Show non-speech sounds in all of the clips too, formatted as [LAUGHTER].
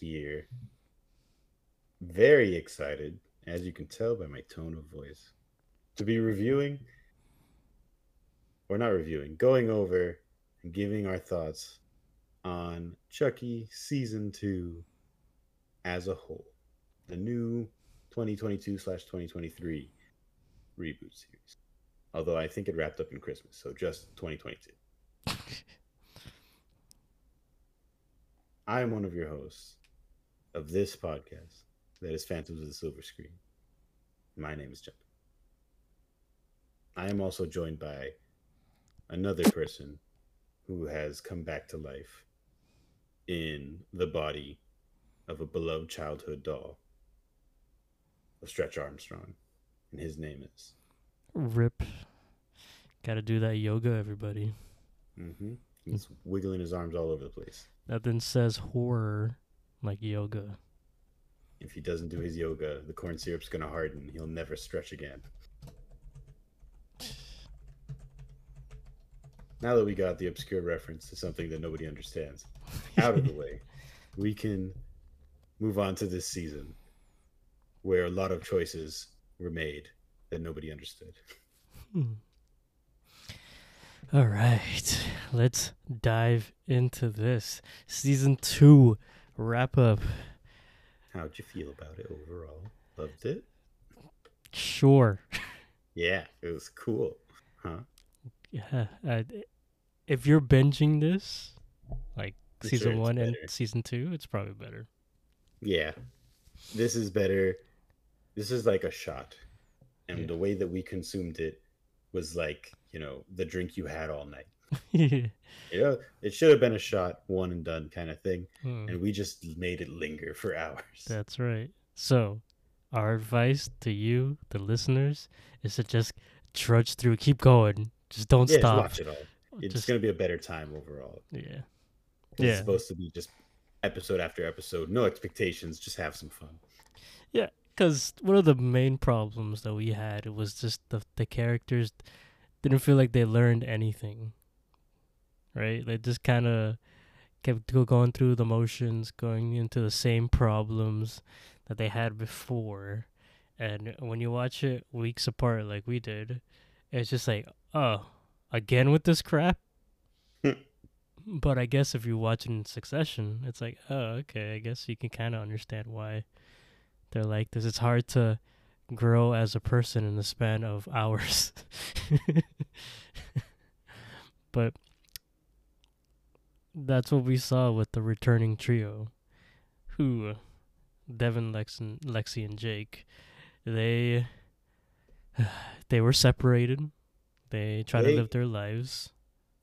Here. Very excited, as you can tell by my tone of voice, to be reviewing, or not reviewing, going over and giving our thoughts on Chucky Season 2 as a whole. The new 2022 slash 2023 reboot series. Although I think it wrapped up in Christmas, so just 2022. [LAUGHS] I am one of your hosts of this podcast that is Phantoms of the Silver Screen. My name is John. I am also joined by another person who has come back to life in the body of a beloved childhood doll of Stretch Armstrong. And his name is Rip. Gotta do that yoga, everybody. Mm-hmm. He's wiggling his arms all over the place. Nothing says horror like yoga. If he doesn't do his yoga, the corn syrup's gonna harden. He'll never stretch again. Now that we got the obscure reference to something that nobody understands out of the way, [LAUGHS] we can move on to this season where a lot of choices were made that nobody understood. Hmm. All right, let's dive into this season two wrap up. How'd you feel about it overall? Loved it? Sure. Yeah, it was cool. Huh? Yeah. Uh, if you're binging this, like I'm season sure one and season two, it's probably better. Yeah. This is better. This is like a shot. And Yeah. the way that we consumed it was like, you know, the drink you had all night. Hmm. You know, it should have been a shot, one and done kind of thing. Hmm, And we just made it linger for [LAUGHS] hours. That's right. So, our advice to you, the listeners, is to just trudge through, keep going, just don't yeah, just stop. watch it all. It's Just- going to be a better time overall. Yeah. It's Yeah. supposed to be just episode after episode, no expectations, just have some fun. Yeah, because one of the main problems that we had was just the the characters didn't feel like they learned anything right they just kind of kept go- going through the motions going into the same problems that they had before and when you watch it weeks apart like we did it's just like oh again with this crap hmm. but i guess if you watch it in succession it's like oh okay i guess you can kind of understand why they're like this. It's hard to grow as a person in the span of [LAUGHS] hours. [LAUGHS] but that's what we saw with the returning trio, who uh, Devin, Lex, and Lexi, and Jake. They [SIGHS] they were separated. They tried They- to live their lives.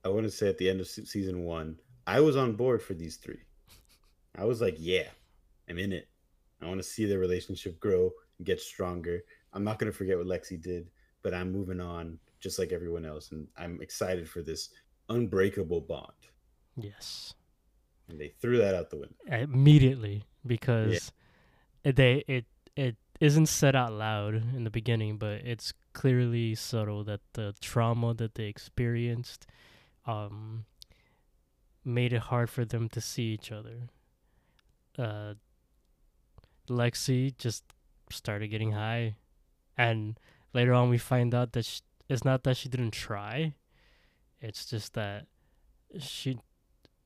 I want to say at the end of season one, I was on board for these three. I was like, yeah, I'm in it. I want to see their relationship grow and get stronger. I'm not going to forget what Lexi did, but I'm moving on just like everyone else. And I'm excited for this unbreakable bond. Yes. And they threw that out the window. immediately because it they it it isn't said out loud in the beginning, but it's clearly subtle that the trauma that they experienced um made it hard for them to see each other. Uh Lexi just started getting high and later on we find out that sh it's not that she didn't try. It's just that she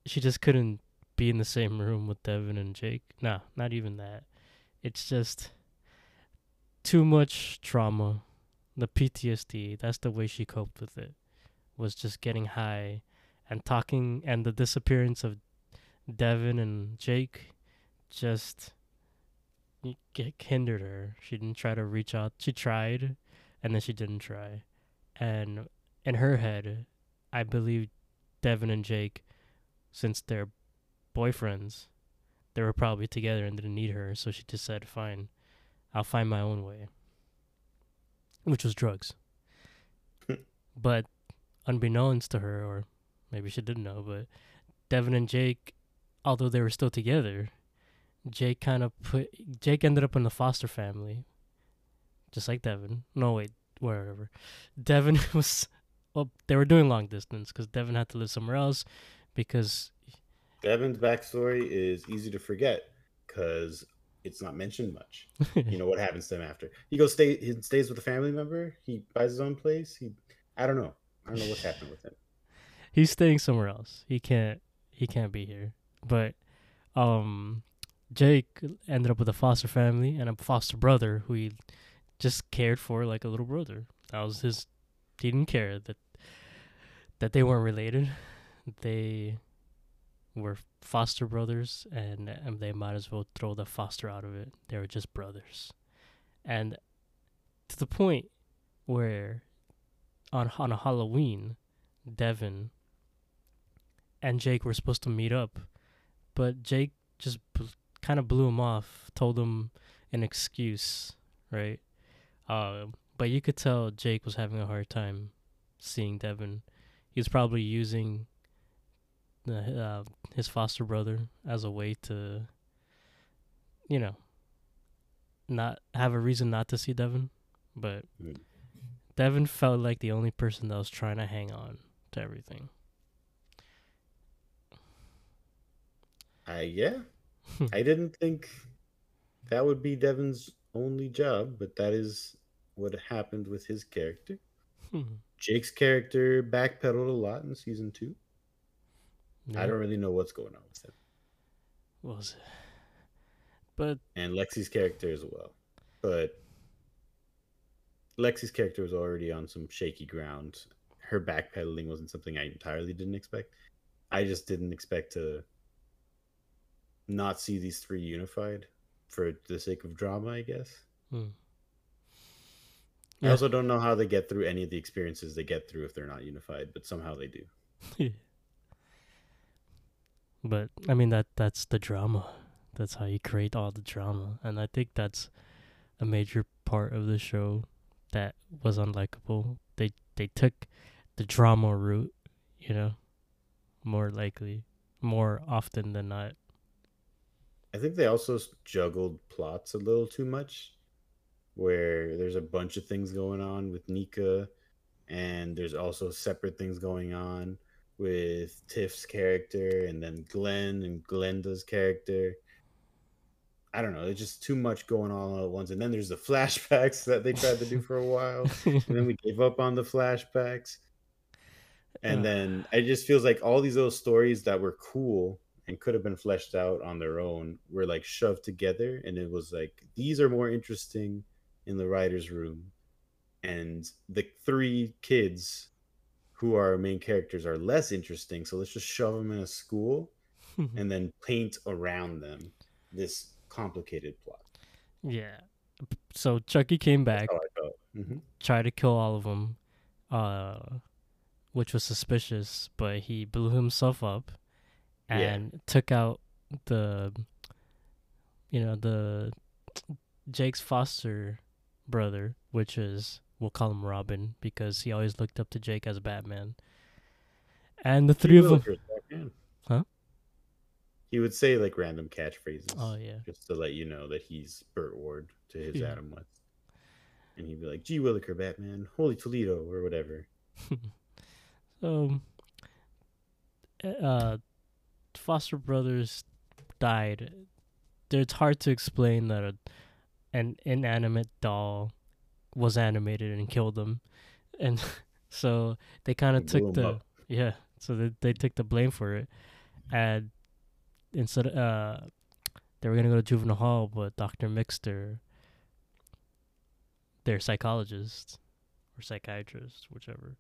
she just couldn't be in the same room with Devin and Jake. Nah, not even that. It's just too much trauma. The PTSD, that's the way she coped with it. Was just getting high and talking and the disappearance of Devin and Jake just hindered her. She didn't try to reach out. She tried and then she didn't try. And in her head, I believe Devin and Jake since they're boyfriends, they were probably together and didn't need her, so she just said, "Fine, I'll find my own way," which was drugs. [LAUGHS] but unbeknownst to her, or maybe she didn't know, but Devin and Jake, although they were still together, Jake kind of put Jake ended up in the foster family, just like Devin. No, wait, wherever. Devin [LAUGHS] was, well, they were doing long distance because Devin had to live somewhere else because Devin's backstory is easy to forget because it's not mentioned much. [LAUGHS] you know what happens to him after he goes stay he stays with a family member. He buys his own place. He I don't know. I don't know what's happening with him. [LAUGHS] He's staying somewhere else. He can't he can't be here. But um Jake ended up with a foster family and a foster brother who he just cared for like a little brother. That was his he didn't care that that they weren't related. They were foster brothers and, and they might as well throw the foster out of it. They were just brothers. And to the point where on on a Halloween, Devin and Jake were supposed to meet up, but Jake just b- kind of blew him off, told him an excuse, right? Uh, but you could tell Jake was having a hard time seeing Devin. He was probably using uh, his foster brother as a way to, you know, not have a reason not to see Devin. But Mm. Devin felt like the only person that was trying to hang on to everything. I yeah. [LAUGHS] I didn't think that would be Devin's only job, but that is what happened with his character. Jake's character backpedaled a lot in season two. I don't really know what's going on with him. Was it? But And Lexi's character as well. But Lexi's character was already on some shaky ground. Her backpedaling wasn't something I entirely didn't expect. I just didn't expect to not see these three unified for the sake of drama, I guess. hmm. I also don't know how they get through any of the experiences they get through if they're not unified, but somehow they do. [LAUGHS] but I mean that that's the drama. That's how you create all the drama, and I think that's a major part of the show that was unlikable. They they took the drama route, you know, more likely, more often than not. I think they also juggled plots a little too much, where there's a bunch of things going on with Nika, and there's also separate things going on with Tiff's character, and then Glenn and Glenda's character. I don't know. There's just too much going on all at once, and then there's the [LAUGHS] flashbacks that they tried to do for a while, and then we gave up on the flashbacks. And then it just feels like all these little stories that were cool and could have been fleshed out on their own were like shoved together and it was like these are more interesting in the writers room and the three kids who are our main characters are less interesting so let's just shove them in a school [LAUGHS] and then paint around them this complicated plot yeah. So Chucky came back. That's how I felt. Mhm. tried to kill all of them, uh, which was suspicious. But he blew himself up Yeah. and took out the, you know, the Jake's foster brother, which is we'll call him Robin because he always looked up to Jake as a Batman. And the three He of them. Willikers back in. Huh? he would say like random catchphrases Oh yeah. just to let you know that he's Burt Ward to his Yeah. Adam West. And he'd be like, "Gee Williker, Batman, Holy Toledo, or whatever. So, [LAUGHS] uh, Foster Brothers died. It's hard to explain that a, an inanimate doll was animated and killed them, and [LAUGHS] so they kind of took the up. yeah. So they they took the blame for it, and instead uh, they were gonna go to juvenile hall, but Doctor Mixter, their psychologist or psychiatrist, whichever,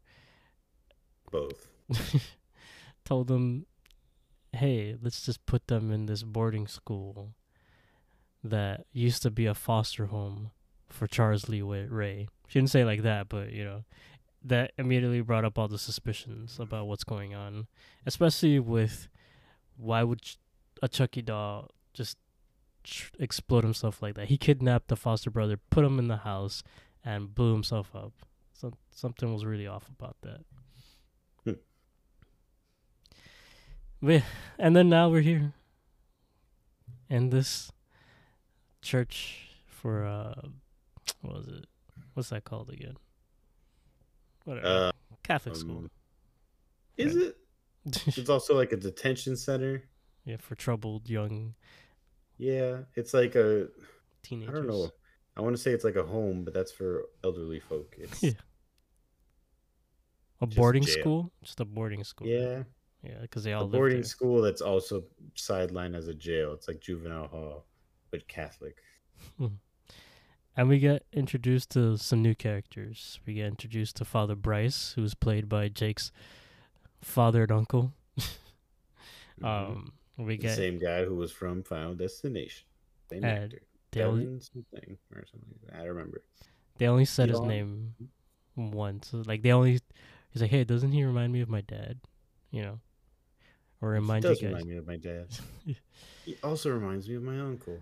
Both. [LAUGHS] told them, "Hey, let's just put them in this boarding school that used to be a foster home for Charles Lee Ray." She didn't say it like that, but you know, that immediately brought up all the suspicions about what's going on, especially with why would a Chucky doll just tr- explode himself like that? He kidnapped the foster brother, put him in the house, and blew himself up. So something was really off about that. Hmm. But and then now we're here in this church for uh, what was it? What's that called again? Whatever. Uh, Catholic school. um, is it? It's also like a detention center [LAUGHS] Yeah, for troubled young Yeah, it's like a teenagers. I don't know. I want to say it's like a home, but that's for elderly folk. It's [LAUGHS] Yeah. A boarding jail. school? Just a boarding school. yeah, Yeah, because they a all live boarding school that's also sidelined as a jail. It's like juvenile hall, but Catholic. And we get introduced to some new characters. We get introduced to Father Bryce, who's played by Jake's father and uncle. [LAUGHS] Mhm. Um, we the get same guy who was from Final Destination. Same actor. they only, something or something. I don't remember. they only said his name once. Like they only, he's like, hey, doesn't he remind me of my dad? You know, or remind he you guys. remind me of my dad. [LAUGHS] he also reminds me of my uncle.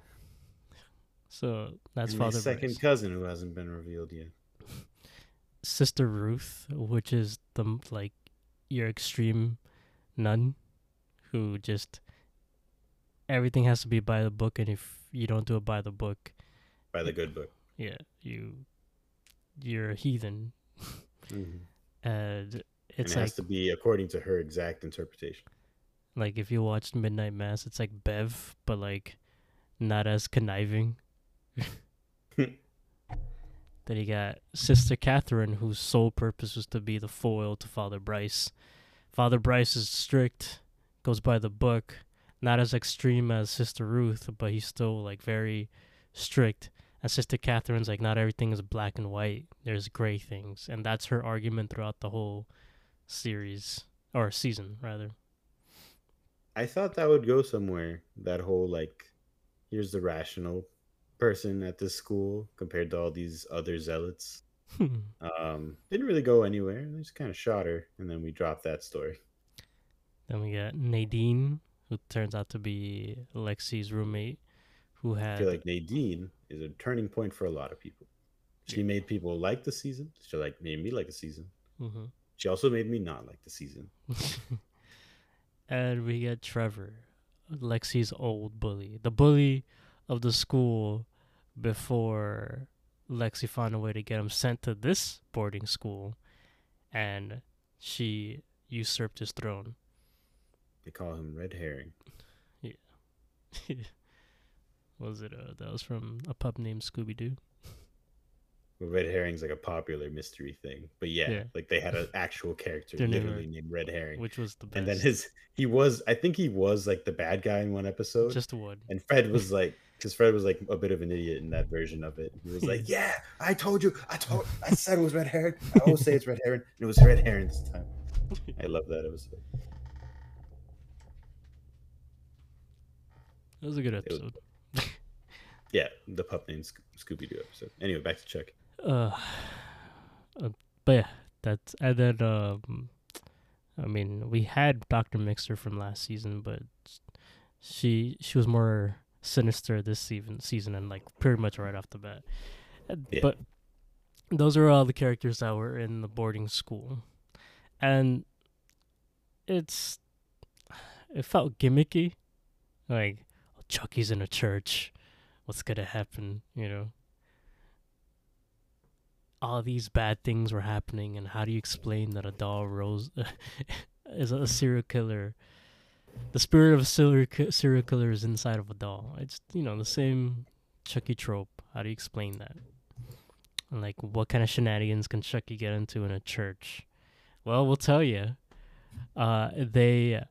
So that's and Father second Bryce. cousin who hasn't been revealed yet. [LAUGHS] Sister Ruth, which is the like your extreme nun, who just everything has to be by the book, and if you don't do it by the book, By the good book. yeah, you you're a heathen, Mhm. [LAUGHS] and And it like has to be according to her exact interpretation. like if you watched Midnight Mass, it's like Bev, but like not as conniving. [LAUGHS] then you got Sister Catherine, whose sole purpose was to be the foil to Father Bryce. Father Bryce is strict, goes by the book, not as extreme as Sister Ruth, but he's still like very strict. And Sister Catherine's like, not everything is black and white. There's gray things, and that's her argument throughout the whole series or season, rather. I thought that would go somewhere. That whole like, here's the rational person at this school compared to all these other zealots. Um, didn't really go anywhere. They just kind of shot her, and then we dropped that story. Then we got Nadine, who turns out to be Lexi's roommate, who had. I feel like Nadine is a turning point for a lot of people. She made people like the season. She like made me like the season. Mhm. She also made me not like the season. [LAUGHS] and we get Trevor, Lexi's old bully, the bully of the school before Lexi found a way to get him sent to this boarding school, and she usurped his throne. They call him Red Herring. Yeah. [LAUGHS] was it? Uh, that was from a pup named Scooby Doo. Well, Red Herring's like a popular mystery thing, but yeah, Yeah. like they had an actual character Their name literally named Red Herring, which was the best. and then his he was I think he was like the bad guy in one episode, just one. and Fred was like because Fred was like a bit of an idiot in that version of it. He was like, [LAUGHS] "Yeah, I told you, I told, [LAUGHS] I said it was Red Herring. I always say it's Red Herring, and it was Red Herring this time." I love that episode. It was a good was- episode. [LAUGHS] Yeah, the pup named Sco- Scooby Doo episode. Anyway, back to Chuck. Uh, uh, but yeah, that's and then um, I mean we had Doctor Mixter from last season, but she she was more sinister this season season and like pretty much right off the bat. Uh, Yeah. But those are all the characters that were in the boarding school, and it's it felt gimmicky, like Chucky's in a church. What's gonna happen? You know all these bad things were happening and how do you explain that a doll rose [LAUGHS] is a serial killer the spirit of a serial, serial killer is inside of a doll. It's you know the same chucky trope. How do you explain that? And like what kind of shenanigans can chucky get into in a church? Well we'll tell you uh they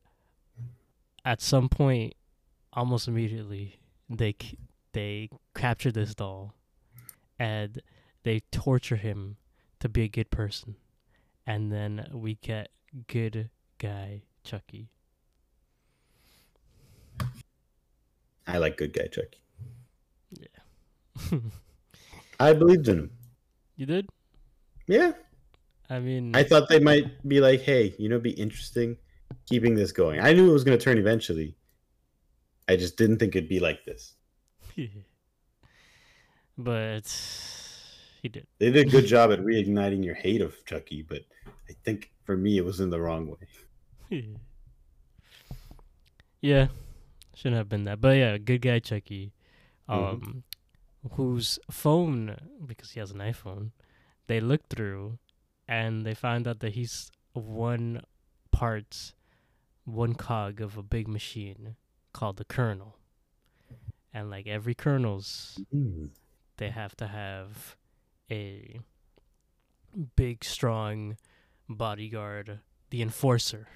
at some point almost immediately they they capture this doll and they torture him to be a good person. And then we get good guy Chucky. I like good guy Chucky. Yeah. [LAUGHS] I believed in him. You did? Yeah, I mean, I thought they might be like, "Hey, you know, be interesting keeping this going." I knew it was going to turn eventually. I just didn't think it'd be like this. [LAUGHS] but he did. They did a good [LAUGHS] job at reigniting your hate of Chucky, but I think for me it was in the wrong way. yeah, shouldn't have been that. But yeah, good guy Chucky, um, Mhm. whose phone because he has an iPhone, they look through, and they find out that he's one part, one cog of a big machine, called the Colonel. And like every Colonel's, Mm. they have to have a big, strong bodyguard, the Enforcer.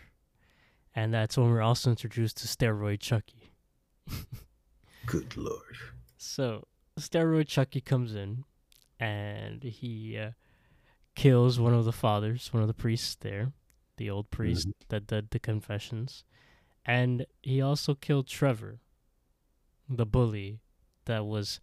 And that's when we're also introduced to Steroid Chucky. [LAUGHS] Good lord. So, Steroid Chucky comes in and he uh, kills one of the fathers, one of the priests there, the old priest that did the confessions. And he also killed Trevor, the bully that was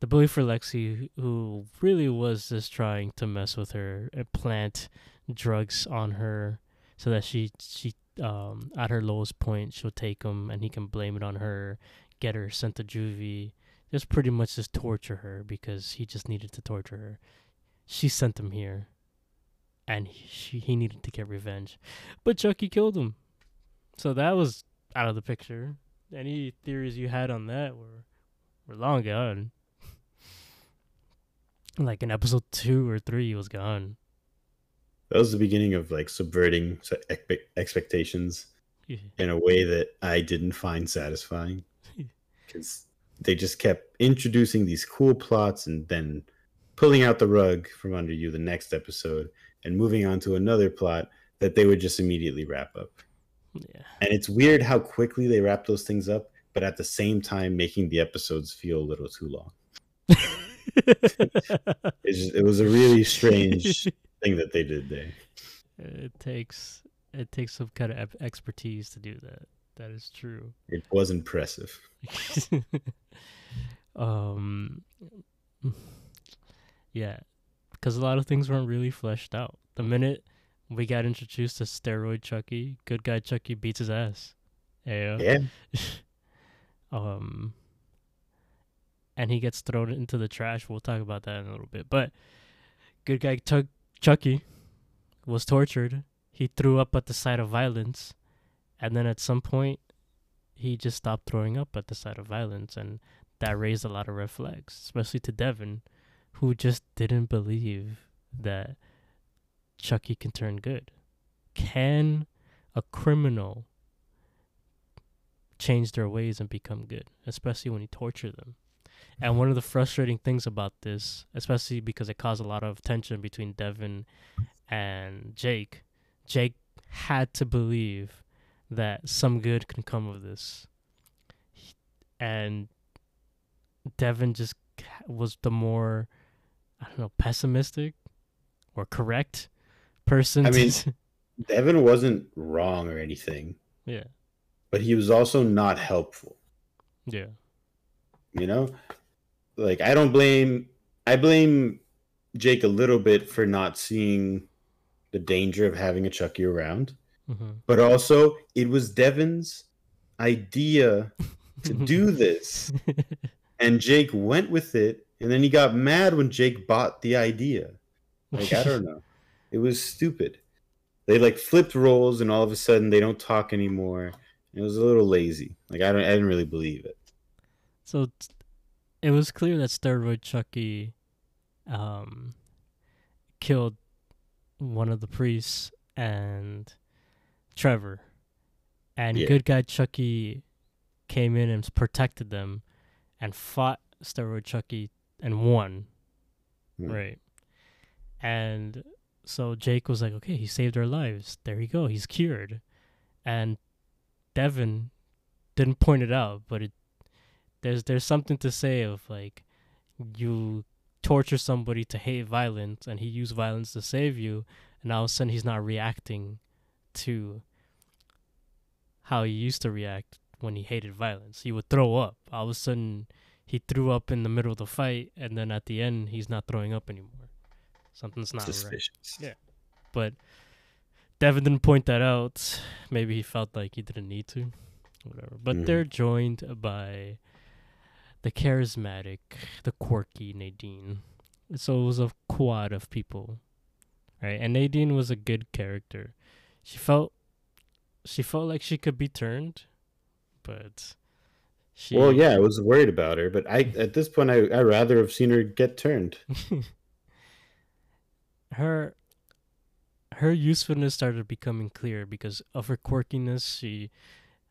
the bully for Lexi, who really was just trying to mess with her and plant drugs on her so that she, she um, at her lowest point, she'll take him and he can blame it on her, get her sent to juvie just pretty much just torture her because he just needed to torture her. She sent him here, and he, he needed to get revenge. But Chucky killed him. So that was out of the picture. Any theories you had on that were, were long gone. [LAUGHS] like in episode two or three, he was gone. That was the beginning of like subverting expectations [LAUGHS] in a way that I didn't find satisfying [LAUGHS] because they just kept introducing these cool plots and then pulling out the rug from under you the next episode and moving on to another plot that they would just immediately wrap up. Yeah. And it's weird how quickly they wrap those things up, but at the same time making the episodes feel a little too long. [LAUGHS] Just, it was a really strange thing that they did there. it takes it takes some kind of expertise to do that. That is true. It was impressive. [LAUGHS] um yeah because a lot of things weren't really fleshed out the minute we got introduced to steroid chucky good guy chucky beats his ass yeah, Yeah. [LAUGHS] um and he gets thrown into the trash we'll talk about that in a little bit but good guy Chuck chucky was tortured. He threw up at the sight of violence. And then at some point he just stopped throwing up at the sight of violence. And that raised a lot of red flags especially to devin who just didn't believe that chucky can turn good. Can a criminal change their ways and become good especially when you torture them and one of the frustrating things about this especially because it caused a lot of tension between devin and jake jake had to believe that some good can come of this. And Devin just was the more, I don't know, pessimistic or correct person. I mean- [LAUGHS] Devin wasn't wrong or anything, yeah, but he was also not helpful. yeah, You know, like I don't blame. I blame Jake a little bit for not seeing the danger of having a Chucky around, hmm but also it was Devin's idea to [LAUGHS] do this, [LAUGHS] and Jake went with it, and then he got mad when Jake bought the idea. Like I don't know, [LAUGHS] it was stupid. They like flipped roles, and all of a sudden they don't talk anymore. It was a little lazy. Like I don't, I didn't really believe it. So it was clear that steroid Chucky um, killed one of the priests and Trevor, and Yeah. good guy Chucky came in and protected them and fought steroid Chucky and won. Hmm. Right. And so Jake was like, okay, he saved our lives. There you go. He's cured. And Devin didn't point it out, but it there's there's something to say of like you torture somebody to hate violence and he used violence to save you and all of a sudden he's not reacting to how he used to react when he hated violence. He would throw up. All of a sudden he threw up in the middle of the fight and then at the end he's not throwing up anymore. Something's not right Yeah. but Devin didn't point that out. Maybe he felt like he didn't need to, whatever. But Mhm. they're joined by the charismatic, the quirky Nadine. So it was a quad of people, right? And Nadine was a good character. She felt, she felt like she could be turned, but she. Well, yeah, I was worried about her, but I at this point I I rather have seen her get turned. [LAUGHS] her her usefulness started becoming clear because of her quirkiness she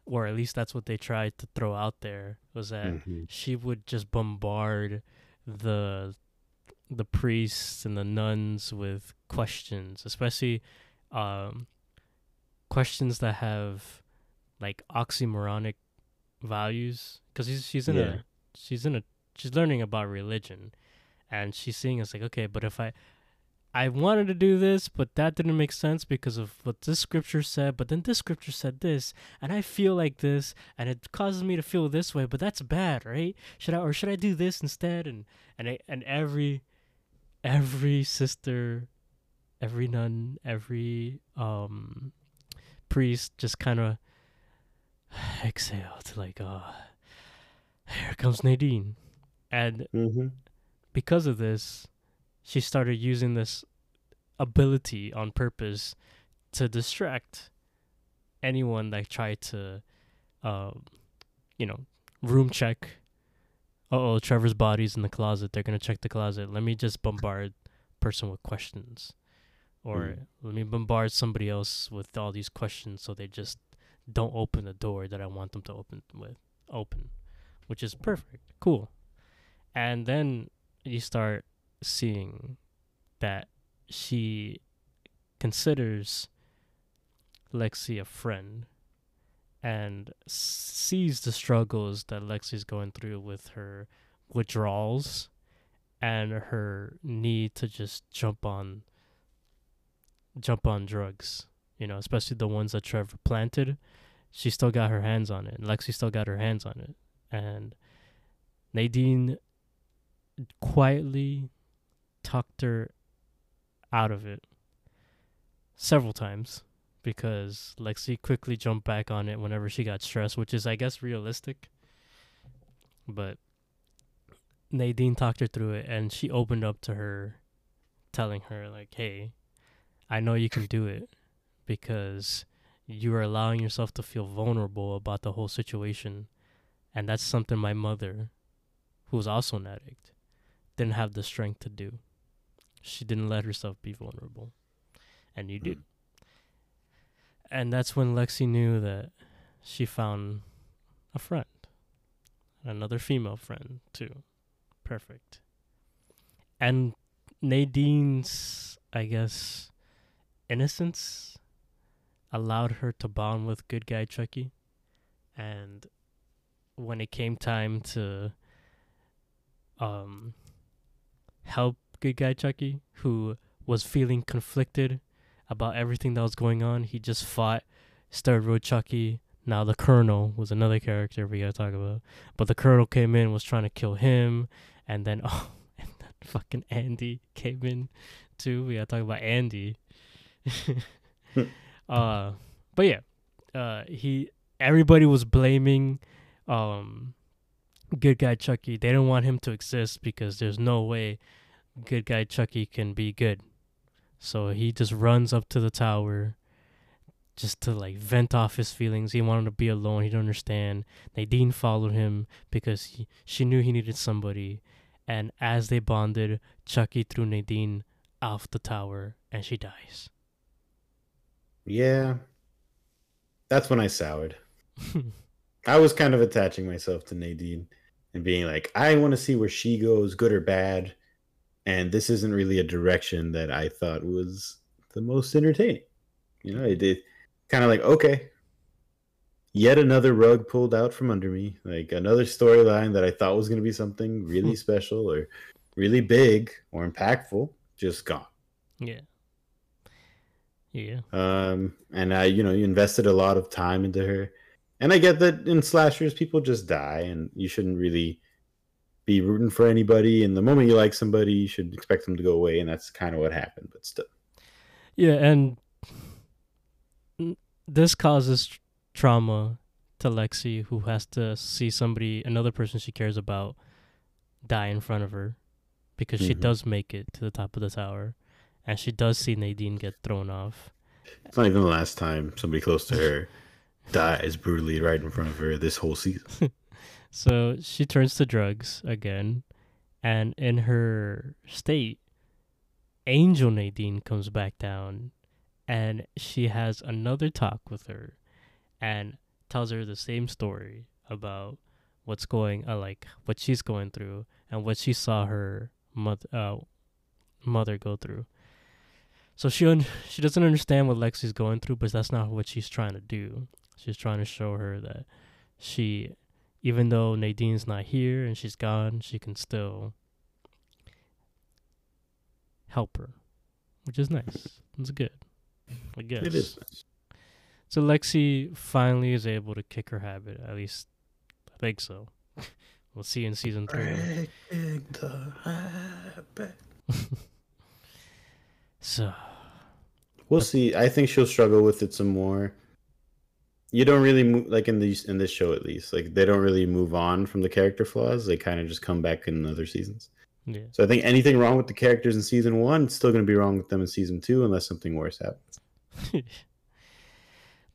or at least that's what they tried to throw out there, was that Mm-hmm. she would just bombard the the priests and the nuns with questions, especially um, questions that have like oxymoronic values. Because she's she's in Yeah. a she's in a she's learning about religion, and she's seeing it's like okay, but if I I wanted to do this, but that didn't make sense because of what this scripture said. But then this scripture said this, and I feel like this, and it causes me to feel this way. But that's bad, right? Should I or should I do this instead? And and I, and every every sister, every nun, every um priest just kind of [SIGHS] exhale to like, oh, here comes Nadine, and Mm-hmm. because of this, she started using this ability on purpose to distract anyone that tried to, um, you know, room check. Uh oh, Trevor's body's in the closet. They're gonna check the closet. Let me just bombard person with questions, or Mm. let me bombard somebody else with all these questions so they just don't open the door that I want them to open with open, which is perfect, cool. And then you start seeing that she considers Lexi a friend and sees the struggles that Lexi's going through with her withdrawals and her need to just jump on jump on drugs, you know, especially the ones that Trevor planted. She still got her hands on it. And Lexi still got her hands on it. And Nadine quietly tucked her out of it several times because Lexi quickly jumped back on it whenever she got stressed, which is, I guess, realistic. But Nadine talked her through it and she opened up to her, telling her, like, hey, I know you can do it because you are allowing yourself to feel vulnerable about the whole situation. And that's something my mother, who was also an addict, didn't have the strength to do. She didn't let herself be vulnerable. And you did. And that's when Lexi knew that she found a friend. Another female friend, too. Perfect. And Nadine's, I guess, innocence allowed her to bond with good guy Chucky. And when it came time to um help good guy Chucky, who was feeling conflicted about everything that was going on, he just fought Steroid Chucky. Now the Colonel was another character we gotta talk about. But the Colonel came in, was trying to kill him, and then [LAUGHS] oh and then fucking Andy came in too. We gotta talk about Andy. [LAUGHS] uh but yeah. Uh he everybody was blaming um good guy Chucky. They didn't want him to exist because there's no way good guy Chucky can be good. So he just runs up to the tower just to like vent off his feelings. He wanted to be alone. He didn't understand. Nadine followed him because he, she knew he needed somebody. And as they bonded, Chucky threw Nadine off the tower and she dies. Yeah. That's when I soured. [LAUGHS] I was kind of attaching myself to Nadine and being like, I want to see where she goes, good or bad. And this isn't really a direction that I thought was the most entertaining. You know, it did kind of like, okay, yet another rug pulled out from under me, like another storyline that I thought was going to be something really special or really big or impactful, just gone. yeah. Yeah. Um, and I, you know, you invested a lot of time into her. And I get that in slashers, people just die, and you shouldn't really be rooting for anybody. And the moment you like somebody, you should expect them to go away, and that's kind of what happened. But still, Yeah, and this causes trauma to Lexi, who has to see somebody, another person she cares about, die in front of her, because she Mhm. does make it to the top of the tower, and she does see Nadine get thrown off. it's not even the last time somebody close to her [LAUGHS] dies brutally right in front of her this whole season. [LAUGHS] So she turns to drugs again, and in her state, Angel Nadine comes back down, and she has another talk with her, and tells her the same story about what's going, uh, like what she's going through and what she saw her mother, uh, mother go through. So she un- she doesn't understand what Lexi's going through, but that's not what she's trying to do. She's trying to show her that she, even though Nadine's not here and she's gone, she can still help her, which is nice. It's good. I guess It is. So Lexi finally is able to kick her habit. At least I think so. [LAUGHS] We'll see in season three. Breaking the habit. [LAUGHS] So We'll see. I think she'll struggle with it some more. You don't really move like in these in this show at least. Like they don't really move on from the character flaws. They kind of just come back in other seasons. yeah, So I think anything wrong with the characters in season one, it's still going to be wrong with them in season two, unless something worse happens. [LAUGHS]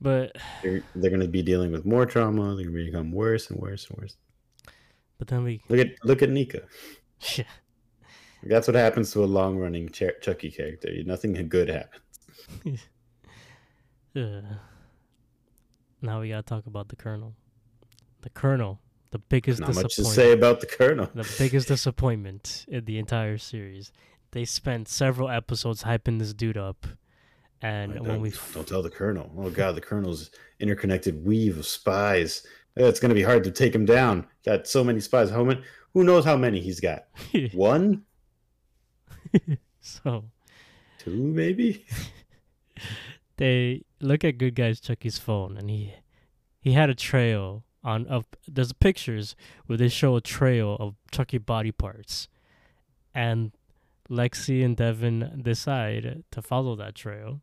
but They're, they're going to be dealing with more trauma. They're going to become worse and worse and worse. but then we Look at look at Nika. [LAUGHS] yeah, That's what happens to a long running Ch- Chucky character. Nothing good happens. [LAUGHS] uh, now we gotta talk about the Colonel. The Colonel, the biggest Not much to disappointment. say about the Colonel. the biggest disappointment in the entire series. They spent several episodes hyping this dude up, and Don't- when we don't tell the Colonel. Oh God, the Colonel's interconnected weave of spies. It's going to be hard to take him down. Got so many spies. How many? Who knows how many he's got? [LAUGHS] One, [LAUGHS] so two, maybe. [LAUGHS] they look at good guy's Chucky's phone, and he he had a trail on of there's pictures where they show a trail of Chucky body parts, and Lexi and Devin decide to follow that trail.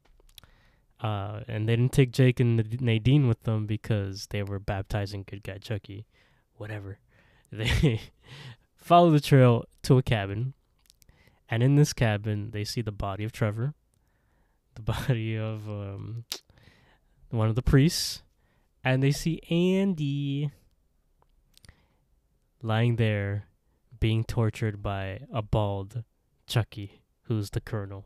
Uh, and they didn't take Jake and Nadine with them because they were baptizing good guy Chucky. Whatever. [LAUGHS] They follow the trail to a cabin, and in this cabin they see the body of Trevor, the [LAUGHS] body of um, one of the priests, and they see Andy lying there being tortured by a bald Chucky, who's the colonel.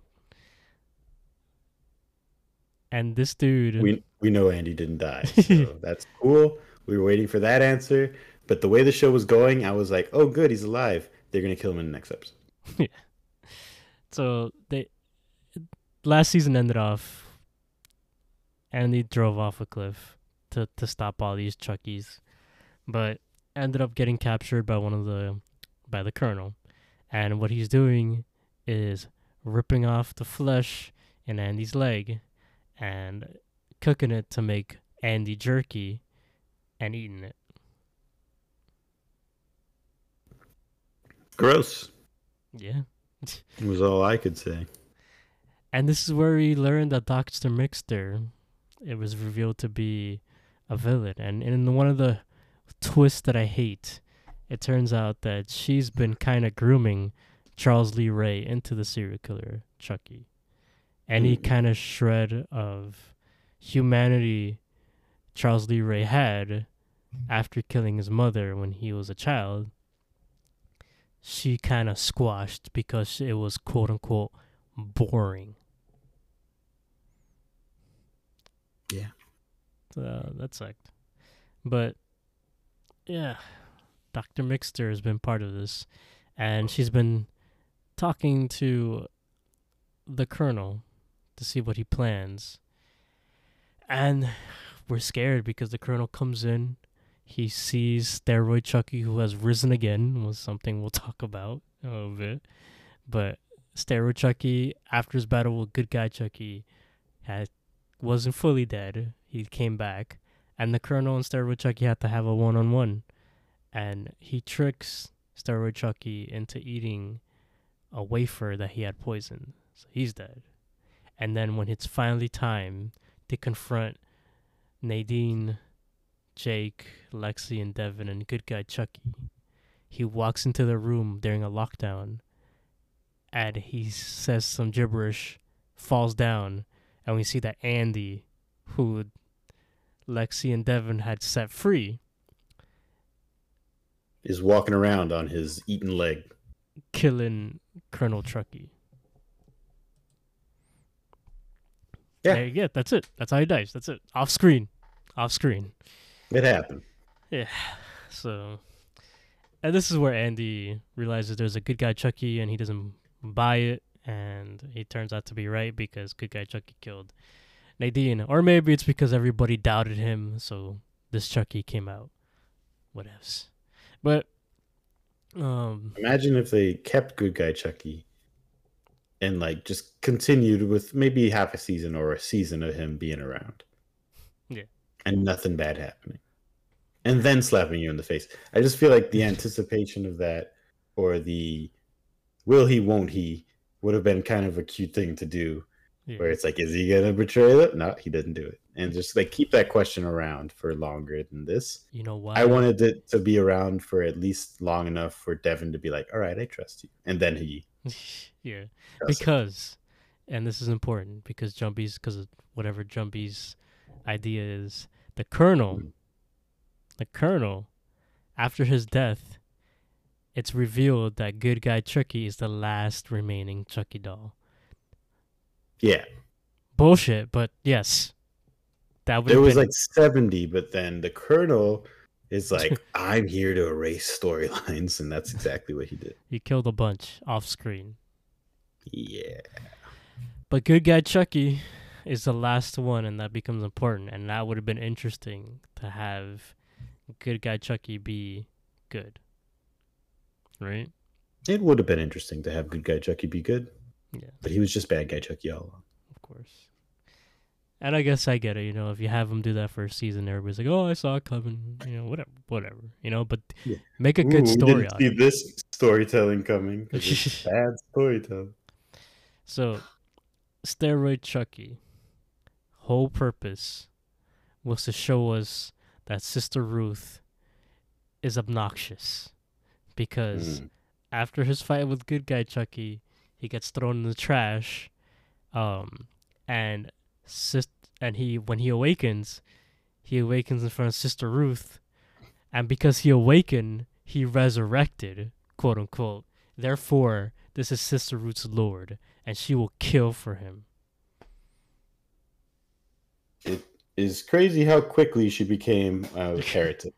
And this dude, We we know Andy didn't die, [LAUGHS] so that's cool. We were waiting for that answer, but the way the show was going, I was like, "Oh, good, he's alive. They're gonna kill him in the next episode." [LAUGHS] Yeah. So they last season ended off Andy drove off a cliff to to stop all these Chuckies, but ended up getting captured by one of the by the colonel, and what he's doing is ripping off the flesh in Andy's leg and cooking it to make Andy jerky and eating it. Gross. Yeah. [LAUGHS] Was all I could say. And this is where we learned that Dr. Mixter, it was revealed to be a villain. And in one of the twists that I hate, it turns out that she's been kind of grooming Charles Lee Ray into the serial killer, Chucky. Any Mm. kind of shred of humanity Charles Lee Ray had after killing his mother when he was a child, she kind of squashed because it was quote unquote boring. Yeah. That sucked. But yeah, Dr. Mixter has been part of this and she's been talking to the colonel to see what he plans. And we're scared because the colonel comes in, he sees steroid Chucky who has risen again, was something we'll talk about a little bit. But steroid Chucky, after his battle with good guy Chucky, had wasn't fully dead. He came back, and the colonel and steroid Chucky had to have a one on one, and he tricks steroid Chucky into eating a wafer that he had poisoned, so he's dead. And then when it's finally time to confront Nadine, Jake, Lexi, and Devin, and good guy Chucky, he walks into the room during a lockdown, and he says some gibberish, falls down, and we see that Andy, who Lexi and Devin had set free, Is walking around on his eaten leg. killing Colonel Chucky. Yeah. There you go. That's it. That's how he dies. That's it. Off screen. Off screen. It happened. Yeah. So, and this is where Andy realizes there's a good guy Chucky, and he doesn't buy it, and he turns out to be right because good guy Chucky killed Nadine, or maybe it's because everybody doubted him, so this Chucky came out. What else? But um, imagine if they kept good guy Chucky and like just continued with maybe half a season or a season of him being around. Yeah. And nothing bad happening. And then slapping you in the face. I just feel like the [LAUGHS] anticipation of that or the will he, won't he would have been kind of a cute thing to do. Yeah. Where it's like, is he gonna betray them? No, he didn't do it. And just like keep that question around for longer than this. You know what? I wanted it to be around for at least long enough for Devin to be like, all right, I trust you. And then he [LAUGHS] yeah, because, and this is important because Jumbi's because of whatever Jumbi's idea is, the Colonel, mm-hmm. the Colonel, after his death, it's revealed that good guy Chucky is the last remaining Chucky doll. Yeah. Bullshit, but yes. That there was been... like 70, but then the Colonel is [LAUGHS] like, I'm here to erase storylines, and that's exactly what he did. He killed a bunch off screen. Yeah. But good guy Chucky is the last one, and that becomes important. And that would have been interesting to have good guy Chucky be good. Right? It would have been interesting to have good guy Chucky be good. Yeah. But he was just bad guy Chucky all along. Of course. And I guess I get it, you know, if you have him do that first season, everybody's like, "Oh, I saw it coming," you know, whatever, whatever, you know. But yeah. make a good Ooh, story. We didn't see this storytelling coming. It's [LAUGHS] bad storytelling. So, steroid Chucky, whole purpose was to show us that Sister Ruth is obnoxious, because mm. after his fight with good guy Chucky, he gets thrown in the trash, um, and sis- and he when he awakens, he awakens in front of Sister Ruth, and because he awakened, he resurrected, quote unquote. Therefore, this is Sister Ruth's Lord, and she will kill for him. It is crazy how quickly she became a [LAUGHS] heretic.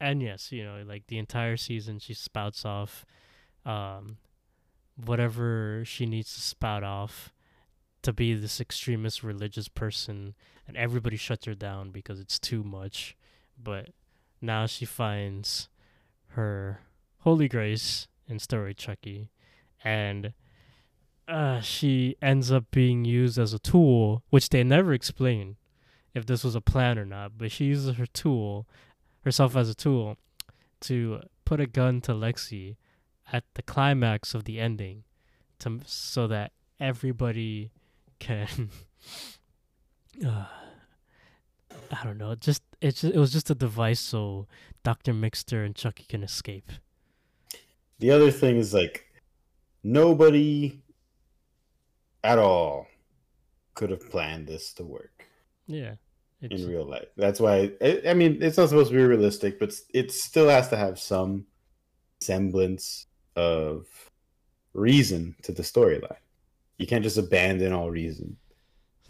And yes, you know, like the entire season, she spouts off um, whatever she needs to spout off to be this extremist religious person and everybody shuts her down because it's too much. But now she finds her holy grace in steroid chucky and uh, she ends up being used as a tool which they never explain if this was a plan or not but she uses her tool herself as a tool to put a gun to lexi at the climax of the ending to so that everybody can [LAUGHS] uh, I don't know. Just it just it was just a device so Doctor Mixter and Chucky can escape. The other thing is like nobody at all could have planned this to work. Yeah. In real life. That's why I, I mean it's not supposed to be realistic, but it still has to have some semblance of reason to the storyline. You can't just abandon all reason.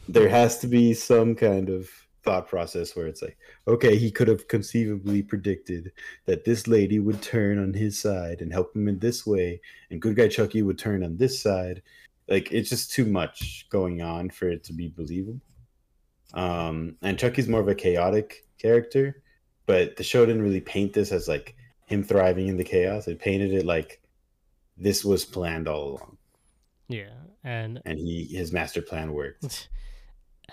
There has to be some kind of thought process where it's like, okay, he could have conceivably predicted that this lady would turn on his side and help him in this way, and good guy Chucky would turn on this side. Like it's just too much going on for it to be believable. Um, and Chucky's more of a chaotic character, but the show didn't really paint this as like him thriving in the chaos. It painted it like this was planned all along. Yeah, and and he his master plan worked. [LAUGHS]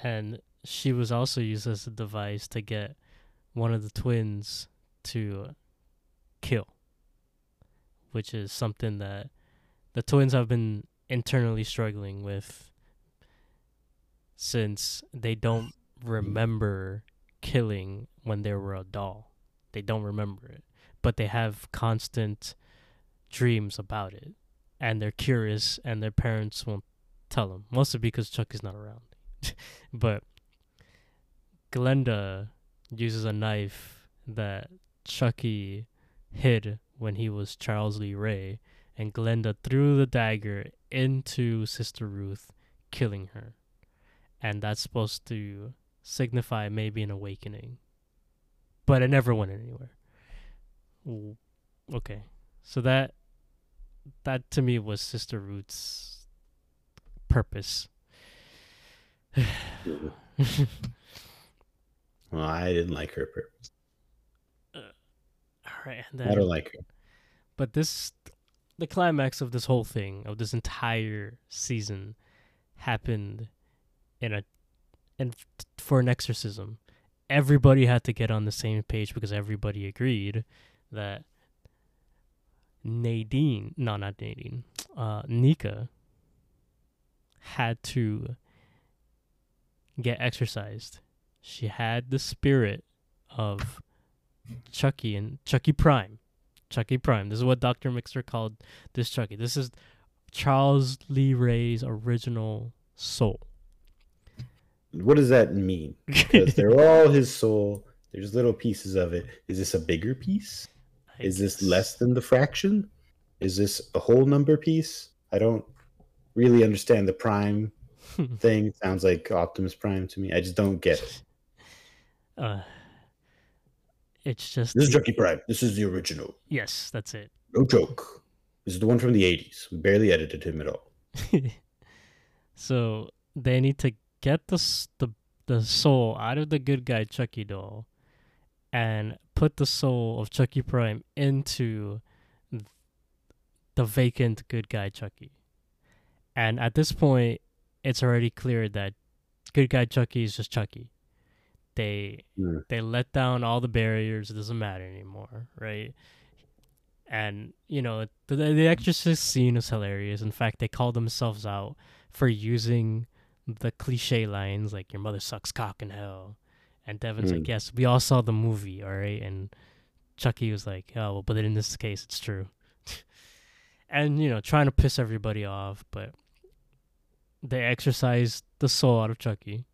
And she was also used as a device to get one of the twins to kill, which is something that the twins have been internally struggling with since they don't remember killing when they were a doll. They don't remember it, but they have constant dreams about it and they're curious and their parents won't tell them mostly because chuck is not around. [LAUGHS] But glenda uses a knife that chucky hid when he was charles lee ray and glenda threw the dagger into sister ruth killing her and that's supposed to signify maybe an awakening, but it never went anywhere. Ooh, Okay, so that that to me was Sister Ruth's purpose. [SIGHS] well, I didn't like her purpose. Uh, All right, and I don't like her. but this the climax of this whole thing of this entire season happened in a and for an exorcism everybody had to get on the same page because everybody agreed that Nadine no not Nadine uh Nika had to get exercised she had the spirit of Chucky and Chucky Prime Chucky Prime. This is what Dr. Mixter called this Chucky. This is Charles Lee Ray's original soul. What does that mean? Because they're [LAUGHS] all his soul. There's little pieces of it. Is this a bigger piece? I Is this less than the fraction? Is this a whole number piece? I don't really understand the prime [LAUGHS] thing. Sounds like Optimus Prime to me. I just don't get it. [LAUGHS] Uh, it's just This is Chucky Prime. This is the original. Yes, that's it. No joke. This is the one from the 80s. We barely edited him at all. so they need to get the the the soul out of the good guy Chucky doll, and put the soul of Chucky Prime into the vacant good guy Chucky. And at this point, it's already clear that good guy Chucky is just Chucky. They Hmm. they let down all the barriers. It doesn't matter anymore, right? And you know the the Exorcist scene is hilarious. In fact, they call themselves out for using the cliche lines like "Your mother sucks cock in hell," and Devin's like, Hmm. "Yes, we all saw the movie, all right." And Chucky was like, "Oh, well, but in this case, it's true." [LAUGHS] and you know, trying to piss everybody off, but they exorcise the soul out of Chucky,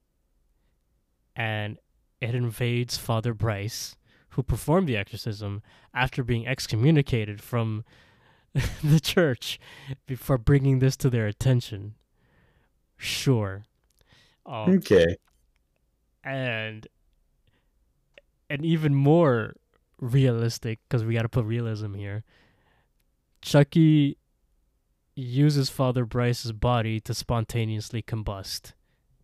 and it invades Father Bryce, who performed the exorcism after being excommunicated from [LAUGHS] the church before bringing this to their attention. Sure. Um, Okay. and and even more realistic because we got to put realism here. Chucky uses Father Bryce's body to spontaneously combust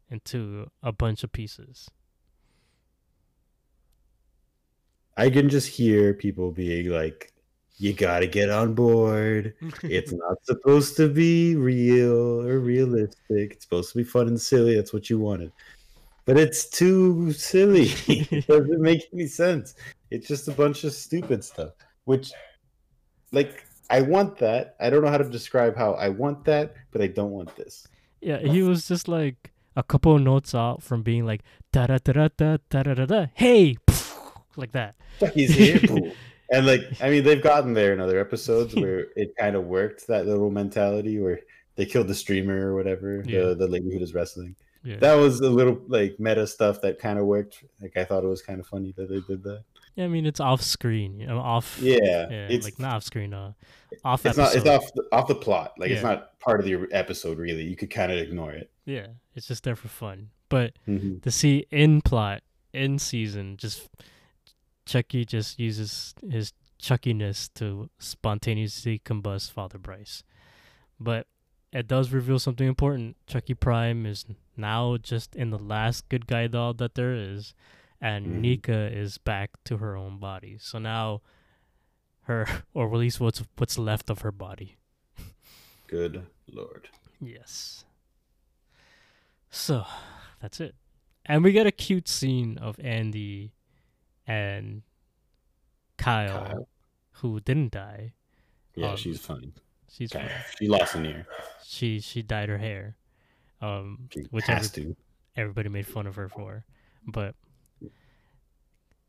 into a bunch of pieces. I can just hear people being like, you gotta get on board. It's [LAUGHS] not supposed to be real or realistic. It's supposed to be fun and silly. That's what you wanted. But it's too silly. it [LAUGHS] [LAUGHS] doesn't make any sense. It's just a bunch of stupid stuff. Which, like, I want that. I don't know how to describe how I want that, but I don't want this. yeah, he was just like a couple of notes out from being like da da da da da da da da. Hey, like that. Chucky's here. And like, I mean, they've gotten there in other episodes where [LAUGHS] it kind of worked that little mentality where they killed the streamer or whatever, Yeah. the the lady who does wrestling. Yeah. That was a little like meta stuff that kind of worked. Like I thought it was kind of funny that they did that. Yeah, I mean it's off screen, you know, off. Yeah, yeah, it's like not off screen, uh, off it's not it's off the, off the plot. Like it's not part of the episode really. You could kind of ignore it. Yeah, it's just there for fun. But Mhm. to see in plot, in season, just Chucky just uses his Chuckiness to spontaneously combust Father Bryce. But it does reveal something important. Chucky Prime is now just in the last good guy doll that there is, and Mhm. Nika is back to her own body. So now her [LAUGHS] or at least what's what's left of her body. [LAUGHS] Good lord. Yes. So, that's it. And we get a cute scene of Andy and Kyle, Kyle. who didn't die. Yeah, Um, she's fine. She's Okay. fine. She lost an ear. She she dyed her hair. Um She which has every- to. everybody made fun of her for. But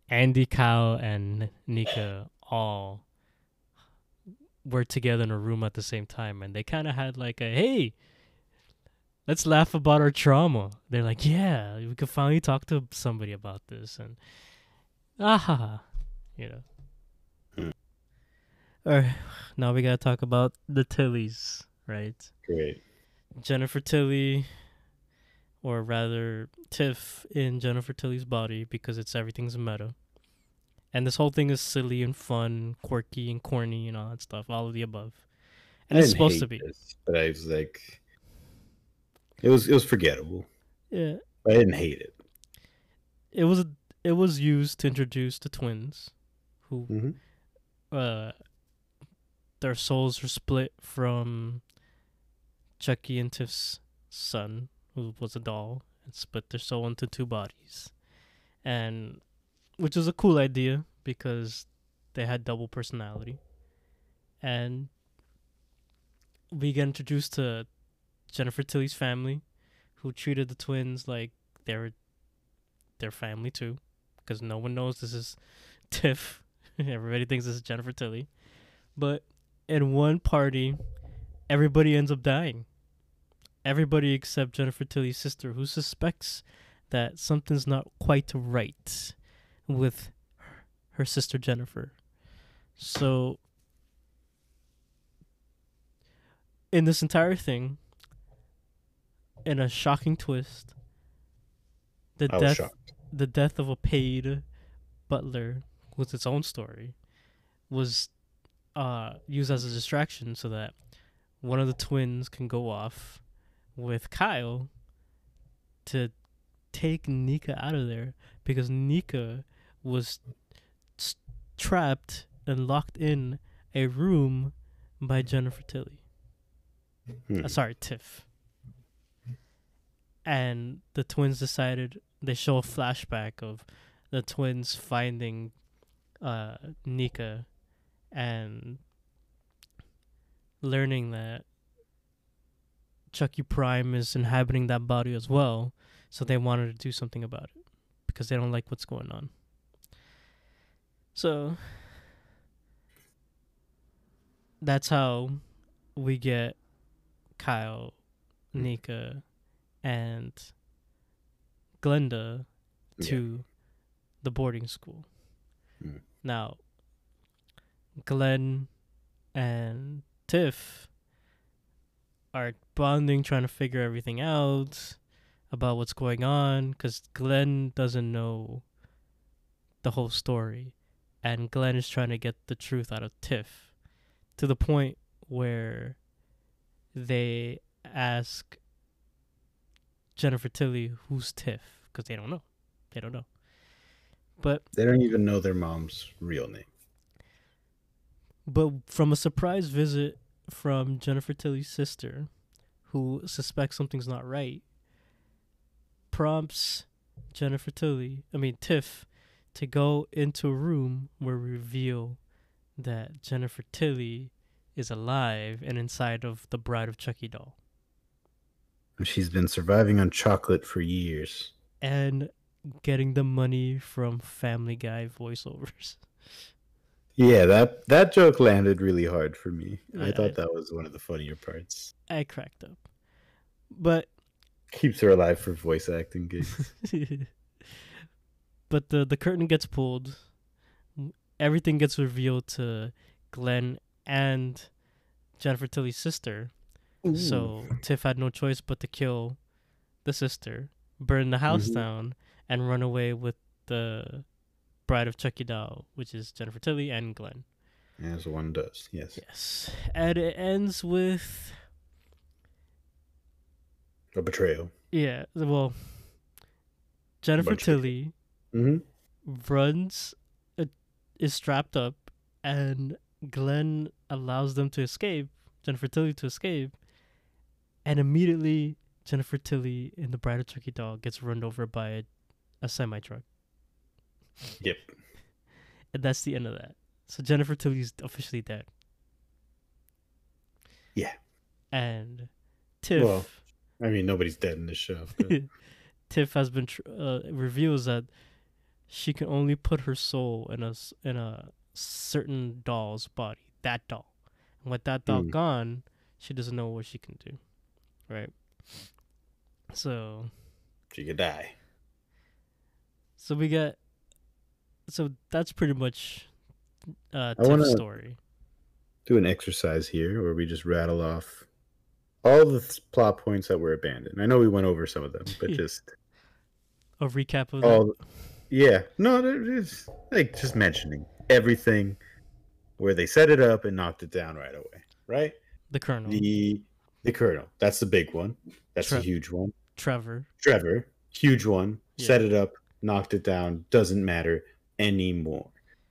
Andy, Kyle, and Nika all were together in a room at the same time, and they kind of had like a hey, let's laugh about our trauma. They're like, yeah, we could finally talk to somebody about this, and ah, ha, ha, you know. Hmm. All right, now we gotta talk about the Tillys, right? Great. Jennifer Tilly or rather Tiff in Jennifer Tilly's body because it's everything's a meta. And this whole thing is silly and fun, quirky and corny and all that stuff, all of the above. And I it's didn't supposed hate to be. this, but I was like, it was it was forgettable. Yeah. But I didn't hate it. It was it was used to introduce the twins who Mm-hmm. uh their souls were split from Chucky and Tiff's son, who was a doll, and split their soul into two bodies. And which was a cool idea because they had double personality. And we get introduced to Jennifer Tilly's family, who treated the twins like they were their family too, because no one knows this is [LAUGHS] Tiff. [LAUGHS] Everybody thinks this is Jennifer Tilly. But in one party, everybody ends up dying. Everybody except Jennifer Tilly's sister, who suspects that something's not quite right with her sister Jennifer. So, in this entire thing, in a shocking twist, the I death. The death of a paid butler with its own story was uh, used as a distraction so that one of the twins can go off with Kyle to take Nika out of there because Nika was s- trapped and locked in a room by Jennifer Tilly. Hmm. Uh, sorry, Tiff. And the twins decided they show a flashback of the twins finding uh Nika and learning that Chucky Prime is inhabiting that body as well, so they wanted to do something about it because they don't like what's going on. So that's how we get Kyle, Nika, and Glenda Yeah. to the boarding school. Mm. Now, Glenn and Tiff are bonding, trying to figure everything out about what's going on because Glenn doesn't know the whole story. And Glenn is trying to get the truth out of Tiff to the point where they ask Jennifer Tilly who's Tiff because they don't know. They don't know. But They don't even know their mom's real name. But from a surprise visit from Jennifer Tilly's sister, who suspects something's not right, prompts Jennifer Tilly, I mean Tiff, to go into a room where we reveal that Jennifer Tilly is alive and inside of the Bride of Chucky doll. She's been surviving on chocolate for years. And getting the money from Family Guy voiceovers. Yeah, that that joke landed really hard for me. I thought I- that was one of the funnier parts. I cracked up. But Keeps her alive for voice acting gigs. [LAUGHS] but the the curtain gets pulled. Everything gets revealed to Glenn and Jennifer Tilly's sister. So Tiff had no choice but to kill the sister, burn the house Mhm. down, and run away with the bride of Chucky doll, which is Jennifer Tilly and Glenn. as one does, yes. Yes, and it ends with A betrayal. yeah. Well, Jennifer Bunch Tilly Mm-hmm. runs, uh, is strapped up, and Glenn allows them to escape, Jennifer Tilly to escape, and immediately Jennifer Tilly in the Bride of Chucky doll gets run over by a, a semi truck, Yep. and that's the end of that. So Jennifer Tilly's officially dead. Yeah. And Tiff. Well, I mean, nobody's dead in this show. but- [LAUGHS] Tiff has been tr- uh, reveals that she can only put her soul in a in a certain doll's body. That doll, and with that doll Hmm. gone, she doesn't know what she can do. Right. So she could die. so we get. So that's pretty much uh, I Tiff's wanna- story. Do an exercise here where we just rattle off all the th- plot points that were abandoned. I know we went over some of them, [LAUGHS] but just A recap of that. all. Yeah, no, it's like just mentioning everything where they set it up and knocked it down right away. Right. the Colonel, The the Colonel. That's the big one. That's Tre- a huge one. Trevor. Trevor, huge one. Yeah. Set it up, knocked it down. Doesn't matter anymore.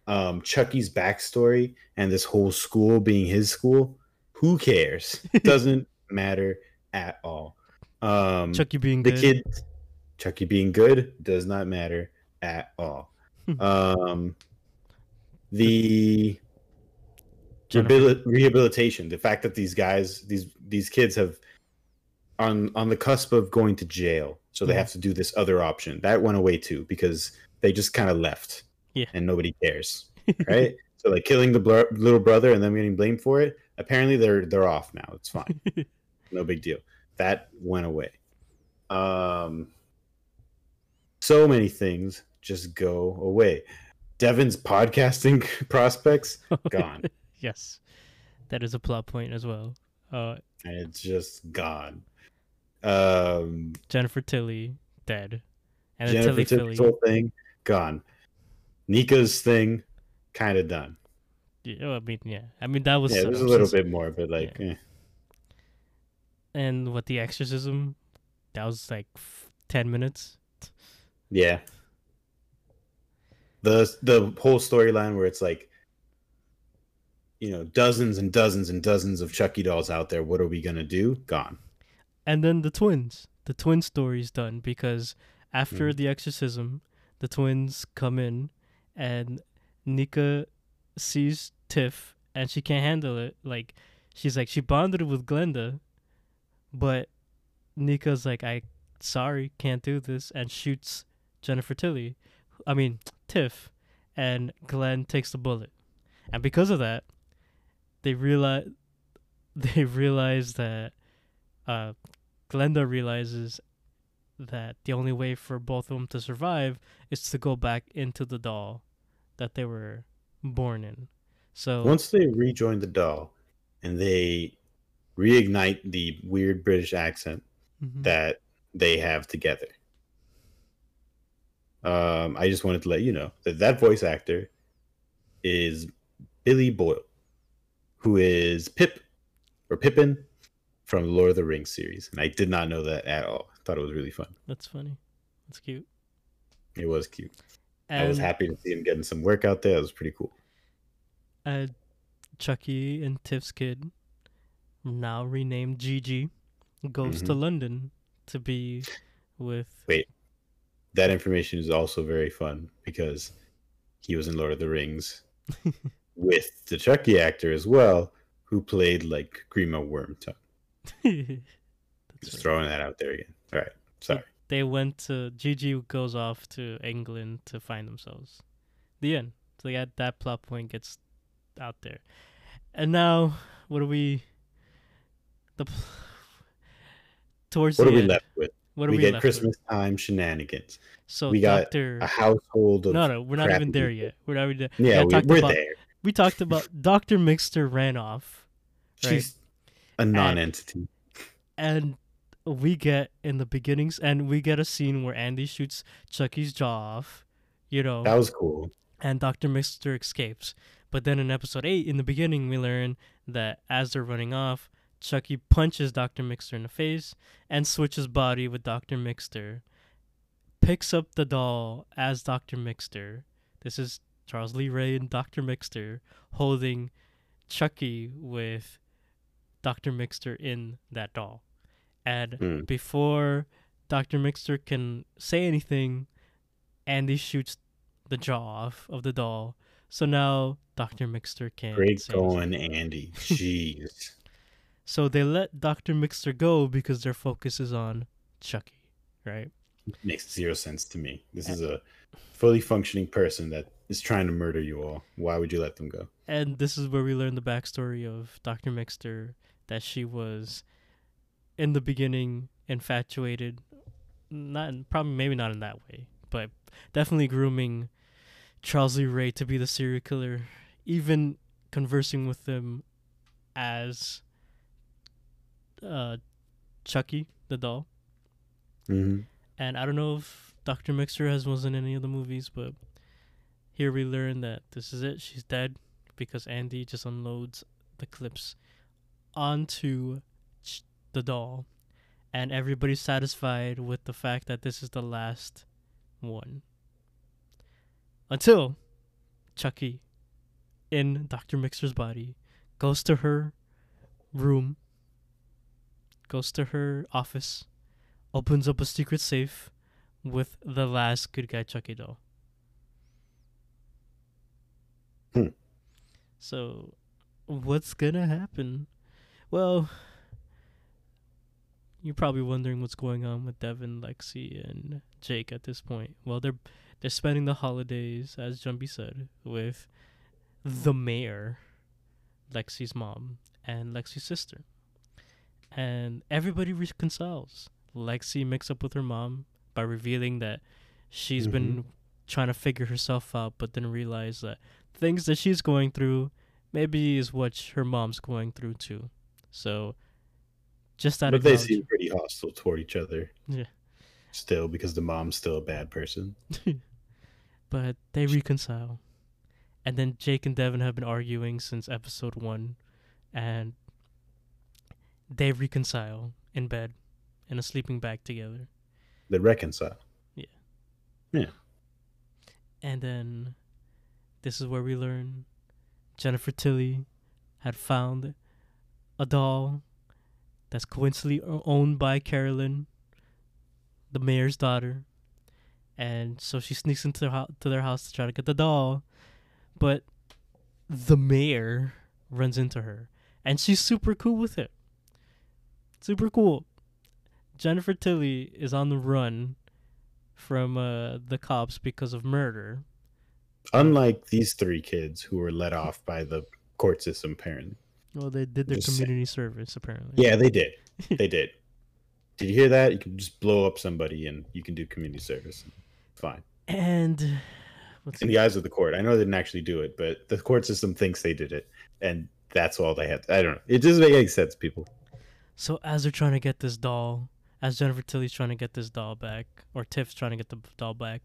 Um, Chucky's backstory and this whole school being his school. Who cares? [LAUGHS] Doesn't matter at all. Um, Chucky being the good. kid, Chucky being good does not matter at all. [LAUGHS] um, the. Rehabil- rehabilitation the fact that these guys these these kids have on on the cusp of going to jail so they Mhm. have to do this other option. That went away too because they just kind of left Yeah. and nobody cares [LAUGHS] right? So like killing the bl- little brother and them getting blamed for it apparently they're they're off now. It's fine. [LAUGHS] No big deal. That went away. Um so many things just go away. Devin's podcasting [LAUGHS] prospects gone yes, that is a plot point as well. Uh, and it's just gone. Um, Jennifer Tilly dead, and Jennifer Tilly whole thing gone. Nika's thing kind of done. Yeah, I mean, yeah. I mean that was Yeah, there's a little bit more, but like, eh. And what the exorcism? That was like f- ten minutes. yeah. The the whole storyline where it's like, you know, dozens and dozens and dozens of Chucky dolls out there. What are we gonna do? Gone. And then the twins. The twin story's done because after mm-hmm. the exorcism, the twins come in and Nika sees Tiff and she can't handle it. Like she's like she bonded with Glenda, but Nika's like I sorry, can't do this and shoots Jennifer Tilly. I mean, Tiff and Glenn takes the bullet. And because of that, they realize [LAUGHS] they realize that uh Glenda realizes that the only way for both of them to survive is to go back into the doll that they were born in. So Once they rejoin the doll, and they reignite the weird British accent, Mhm. that they have together. Um, I just wanted to let you know that that voice actor is Billy Boyd, who is Pip or Pippin from the Lord of the Rings series, and I did not know that at all. Thought it was really fun. that's funny. That's cute. It was cute. And I was happy to see him getting some work out there. It was pretty cool. uh, Chucky and Tiff's kid, now renamed Gigi, goes to London to be with Wait, that information is also very fun because he was in Lord of the Rings [LAUGHS] with the Chucky actor as well, who played like Grima Wormtongue. [LAUGHS] Just right. throwing that out there again. All right, sorry. they went to Gigi goes off to England to find themselves. The end. So that that plot point gets out there, and now what do we? The [SIGHS] towards What are we end, left with? What are we we, get Christmas time shenanigans. So we got. A household of No, no, we're not even there yet. We're not even there. Yeah, we, we're about- there. We talked about [LAUGHS] Doctor Mixter ran off, right? She's a non-entity. and we get in the beginnings, and we get a scene where Andy shoots Chucky's jaw off. You know, That was cool. and Dr. Mixter escapes. But then in episode 8, in the beginning, we learn that as they're running off, Chucky punches Dr. Mixter in the face and switches body with Dr. Mixter, picks up the doll as Dr. Mixter. This is Charles Lee Ray and Dr. Mixter holding Chucky with Dr. Mixter in that doll. And Hmm. before Dr. Mixter can say anything, Andy shoots the jaw off of the doll. So now Dr. Mixter can't. Great say anything. going, Andy. [LAUGHS] Jeez. So they let Dr. Mixter go because their focus is on Chucky, right? Makes zero sense to me. This is a fully functioning person that is trying to murder you all. Why would you let them go? And this is where we learn the backstory of Dr. Mixter that she was in the beginning infatuated, not in- probably maybe not in that way, but definitely grooming Charles Lee Ray to be the serial killer, even conversing with him as uh, Chucky the doll, hmm and I don't know if Doctor Mixter has was in any of the movies, but here we learn that this is it. She's dead because Andy just unloads the clips onto the doll, and everybody's satisfied with the fact that this is the last one. Until Chucky, in Dr. Mixter's body, goes to her room, goes to her office, opens up a secret safe with the last good guy Chucky doll. Hmm. So, what's gonna happen? Well, you're probably wondering what's going on with Devin, Lexi, and Jake at this point. Well, they're they're spending the holidays, as Jumbi said, with the mayor, Lexi's mom, and Lexi's sister. And everybody reconciles. Lexi makes up with her mom by revealing that she's been trying to figure herself out, but then realize that things that she's going through maybe is what her mom's going through too. So, just out But of they seem pretty hostile toward each other. Yeah. Still, because the mom's still a bad person. [LAUGHS] but they reconcile. And then Jake and Devin have been arguing since episode one, and they reconcile in bed, in a sleeping bag together. They reconcile. Yeah. Yeah. And then this is where we learn Jennifer Tilly had found a doll that's coincidentally owned by Carolyn, the mayor's daughter. And so she sneaks into their, hou- to their house to try to get the doll. But the mayor runs into her. And she's super cool with it. Super cool. Jennifer Tilly is on the run from uh, the cops because of murder. Unlike these three kids who were let off by the court system, apparently. Well, they did their Just saying. community service apparently. Yeah, they did. [LAUGHS] They did. Did you hear that? You can just blow up somebody and you can do community service. Fine. And what's In the eyes of the court. I know they didn't actually do it, but the court system thinks they did it. And that's all they had. I don't know. It doesn't make any sense, people. so as they're trying to get this doll, as Jennifer Tilly's trying to get this doll back, or Tiff's trying to get the doll back,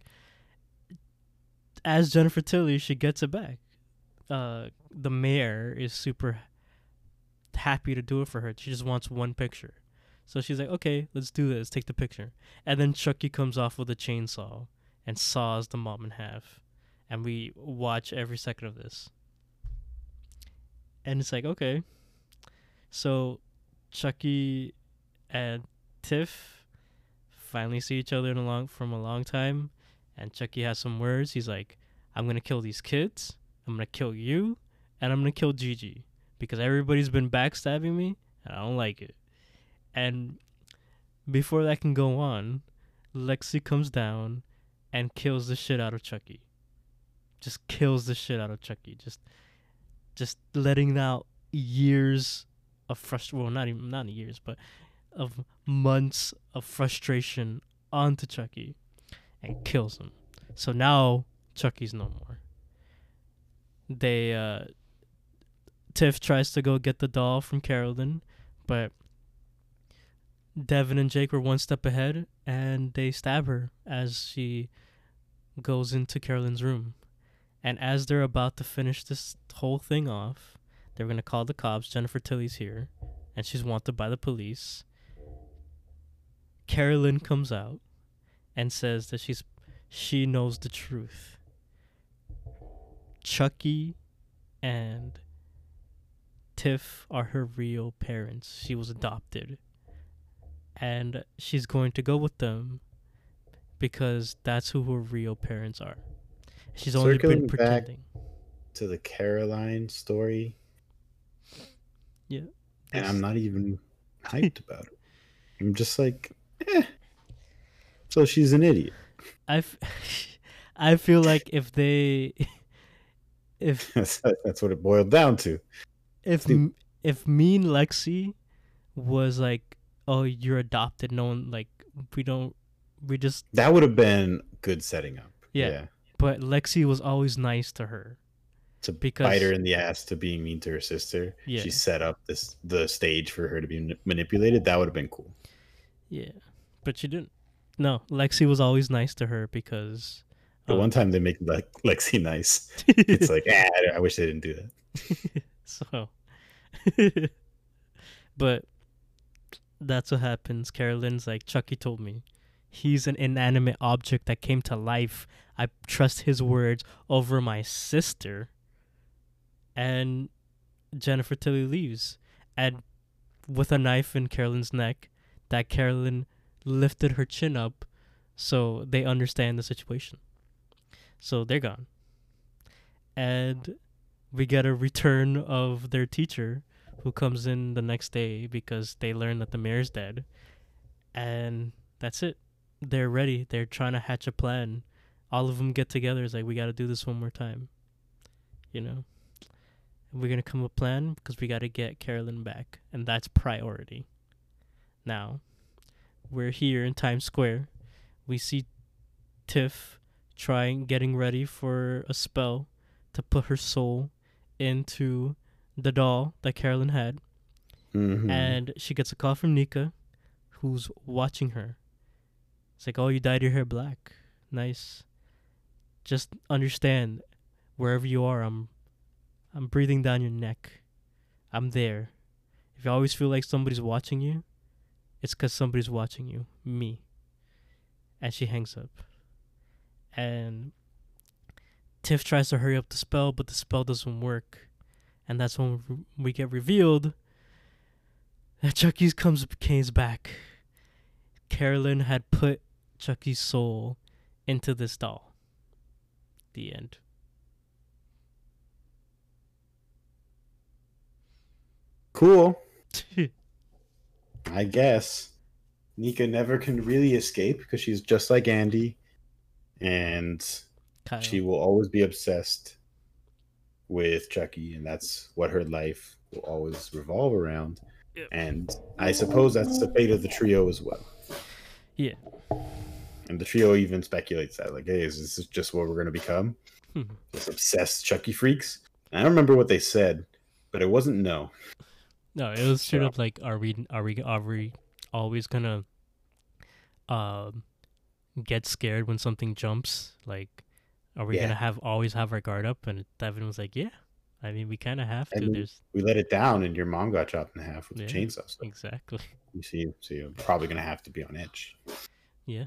as Jennifer Tilly, she gets it back. Uh, the mayor is super happy to do it for her. She just wants one picture. So she's like, okay, let's do this. Take the picture. And then Chucky comes off with a chainsaw and saws the mom in half. And we watch every second of this. And it's like, okay. So Chucky and Tiff finally see each other in a long from a long time. And Chucky has some words. He's like, I'm gonna kill these kids. I'm gonna kill you, and I'm gonna kill Gigi because everybody's been backstabbing me, and I don't like it. And before that can go on, Lexi comes down and kills the shit out of Chucky. Just kills the shit out of Chucky. Just, just letting out years of frustration. Well, not even not years, but of months of frustration onto Chucky, and kills him. So now Chucky's no more. They uh Tiff tries to go get the doll from Carolyn, but Devin and Jake were one step ahead and they stab her as she goes into Carolyn's room. And as they're about to finish this whole thing off, they're to call the cops. Jennifer Tilly's here and she's wanted by the police. Carolyn comes out and says that she's she knows the truth. Chucky and Tiff are her real parents. She was adopted. And she's going to go with them because that's who her real parents are. She's only Circling been back- pretending. To the Caroline story. Yeah. And I'm not even hyped about it. I'm just like, eh. So she's an idiot. I, f- [LAUGHS] I feel like if they [LAUGHS] if [LAUGHS] That's, what it boiled down to. if Dude. if mean Lexi was like, oh, you're adopted. No one like we don't we just That would have been good setting up. Yeah. But Lexi was always nice to her. to Because- bite her in the ass to being mean to her sister. Yeah. She set up this the stage for her to be manipulated. That would have been cool. Yeah, but she didn't. No, Lexi was always nice to her because. The um, one time they make like Lexi nice, [LAUGHS] it's like, ah, I wish they didn't do that. [LAUGHS] so. [LAUGHS] but that's what happens. Carolyn's like, Chucky told me. He's an inanimate object that came to life. I trust his words over my sister. And Jennifer Tilly leaves. And with a knife in Carolyn's neck, that Carolyn lifted her chin up so they understand the situation. So they're gone. And we get a return of their teacher who comes in the next day because they learn that the mayor's dead. And that's it. They're ready. They're trying to hatch a plan. All of them get together. It's like, we got to do this one more time. You know? We're going to come up a plan because we got to get Carolyn back. And that's priority. Now, we're here in Times Square. We see Tiff trying, getting ready for a spell to put her soul into the doll that Carolyn had, Mhm. and she gets a call from Nika, who's watching her. It's like, "Oh, you dyed your hair black. Nice. Just understand, wherever you are, I'm, I'm breathing down your neck. I'm there. If you always feel like somebody's watching you, it's because somebody's watching you. Me." And she hangs up. And Tiff tries to hurry up the spell, but the spell doesn't work. And that's when we get revealed that Chucky's comes Kane's back. Carolyn had put Chucky's soul into this doll. The end. Cool. [LAUGHS] I guess. Nika never can really escape because she's just like Andy, and Kyle. she will always be obsessed with Chucky, and that's what her life will always revolve around. Yep. And I suppose that's the fate of the trio as well. Yeah. And the trio even speculates that, like, hey, is this just what we're going to become? Hmm. Just obsessed Chucky freaks? And I don't remember what they said, but it wasn't no. No, it was straight So- up like, are we, are we, are we always gonna, um, get scared when something jumps? Like, are we Yeah. gonna have always have our guard up? And Devin was like, yeah. I mean, we kind of have to. There's We let it down, and your mom got chopped in half with Yeah. a chainsaw. So exactly. [LAUGHS] you see, so you're probably going to have to be on edge. Yeah.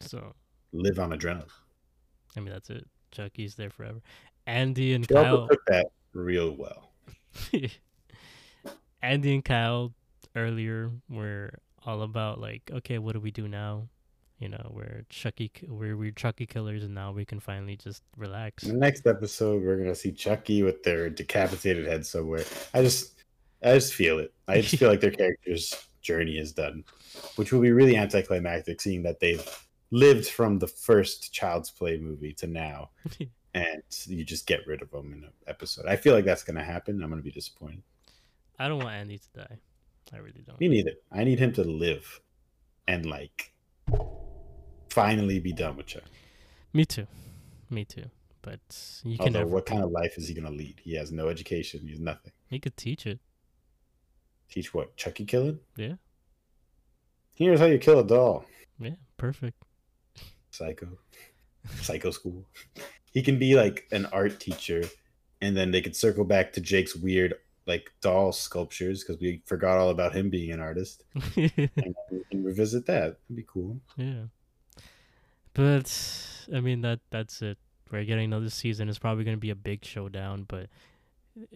So Live on adrenaline. I mean, that's it. Chucky's there forever. Andy and also Kyle. took that real well. [LAUGHS] Andy and Kyle earlier were all about like, okay, what do we do now? You know, we're Chucky, we're we're Chucky killers, and now we can finally just relax. In the next episode, we're gonna see Chucky with their decapitated head somewhere. I just, I just feel it. I just feel like their [LAUGHS] character's journey is done, which will be really anticlimactic, seeing that they've lived from the first Child's Play movie to now, [LAUGHS] and you just get rid of them in an episode. I feel like that's gonna happen. I'm gonna be disappointed. I don't want Andy to die. I really don't. Me neither. I need him to live, and like, finally be done with Chucky. Me too. Me too. But you can Although, never. what kind of life is he gonna lead? He has no education. He has nothing. He could teach it. Teach what? Chucky killing? Yeah. Here's how you kill a doll. Yeah. Perfect. Psycho. [LAUGHS] Psycho school. [LAUGHS] He can be like an art teacher, and then they could circle back to Jake's weird like doll sculptures because we forgot all about him being an artist, [LAUGHS] and we can revisit that. That'd be cool. Yeah. But I mean that that's it. We're getting another season. It's probably gonna be a big showdown, but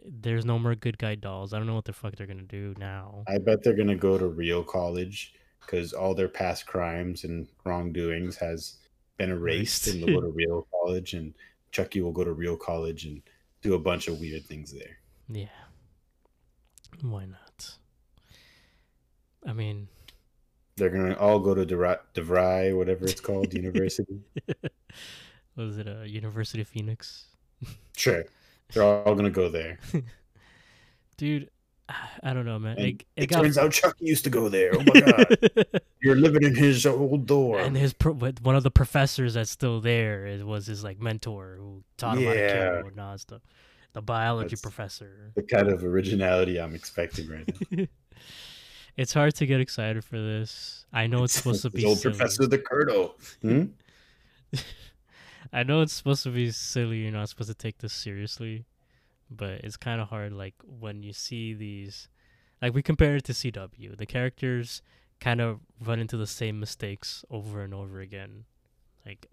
there's no more good guy dolls. I don't know what the fuck they're gonna do now. I bet they're gonna go to real college because all their past crimes and wrongdoings has been erased, Erased. and they'll go to real college, and Chucky will go to real college and do a bunch of weird things there. [LAUGHS] Yeah. Why not? I mean, They're gonna all go to DeVry, DeVry whatever it's called, [LAUGHS] university. [LAUGHS] was it a University of Phoenix? [LAUGHS] Sure, they're all gonna go there. Dude, I don't know, man. And It, it, it got turns out Chuck used to go there. Oh my god, you're living in his old door. and his pro- one of the professors that's still there was his like mentor who taught him how to kill and whatnot and stuff. The biology That's- professor. the kind of originality I'm expecting right now. [LAUGHS] it's hard to get excited for this. I know it's supposed to [LAUGHS] be old silly. Professor the Curdo. Hmm? [LAUGHS] I know it's supposed to be silly. You're not supposed to take this seriously, but it's kind of hard. Like when you see these, like we compare it to CW, the characters kind of run into the same mistakes over and over again. Like,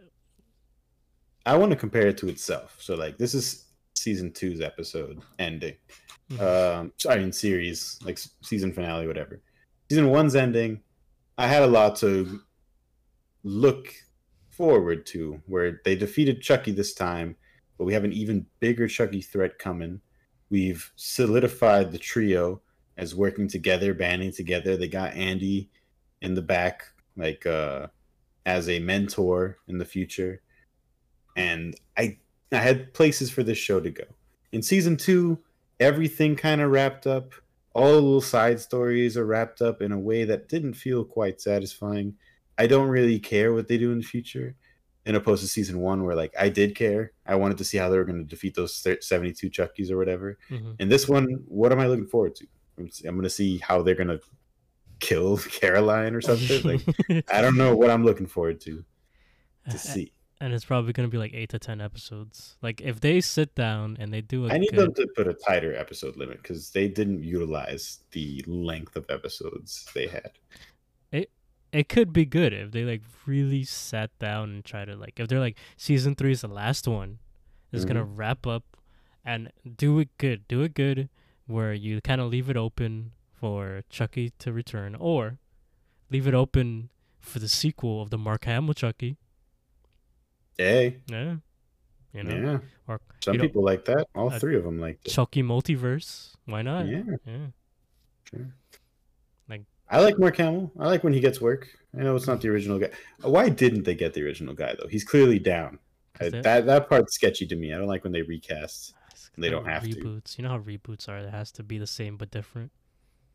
I want to compare it to itself. So like this is season two's episode ending. Mhm. Um, sorry, in series like season finale, whatever. Season one's ending. I had a lot to look forward to, where they defeated Chucky this time, but we have an even bigger Chucky threat coming. We've solidified the trio as working together, banding together. They got Andy in the back, like uh, as a mentor in the future, and I I had places for this show to go. In season two, everything kind of wrapped up. All the little side stories are wrapped up in a way that didn't feel quite satisfying. I don't really care what they do in the future, in opposed to season one, where like I did care. I wanted to see how they were going to defeat those seventy-two Chuckies or whatever. Mhm. And this one, what am I looking forward to? I'm, I'm going to see how they're going to kill [LAUGHS] Caroline or something. like [LAUGHS] I don't know what I'm looking forward to to see. And it's probably gonna be like eight to ten episodes. Like if they sit down and they do a I need good, them to put a tighter episode limit because they didn't utilize the length of episodes they had. it it could be good if they like really sat down and try to like if they're like season three is the last one, it's gonna Mm-hmm. wrap up and do it good. Do it good where you kind of leave it open for Chucky to return, or leave it open for the sequel of the Mark Hamill Chucky. Hey, Yeah, you know, yeah. or Some you know, people like that. All three of them like that. Chucky multiverse. Why not? Yeah, yeah. Like I like Mark Hamill. I like when he gets work. I know it's not the original guy. Why didn't they get the original guy though? He's clearly down. I- that that part's sketchy to me. I don't like when they recast. Ah, it's They don't have to. reboots. You know how reboots are. It has to be the same but different.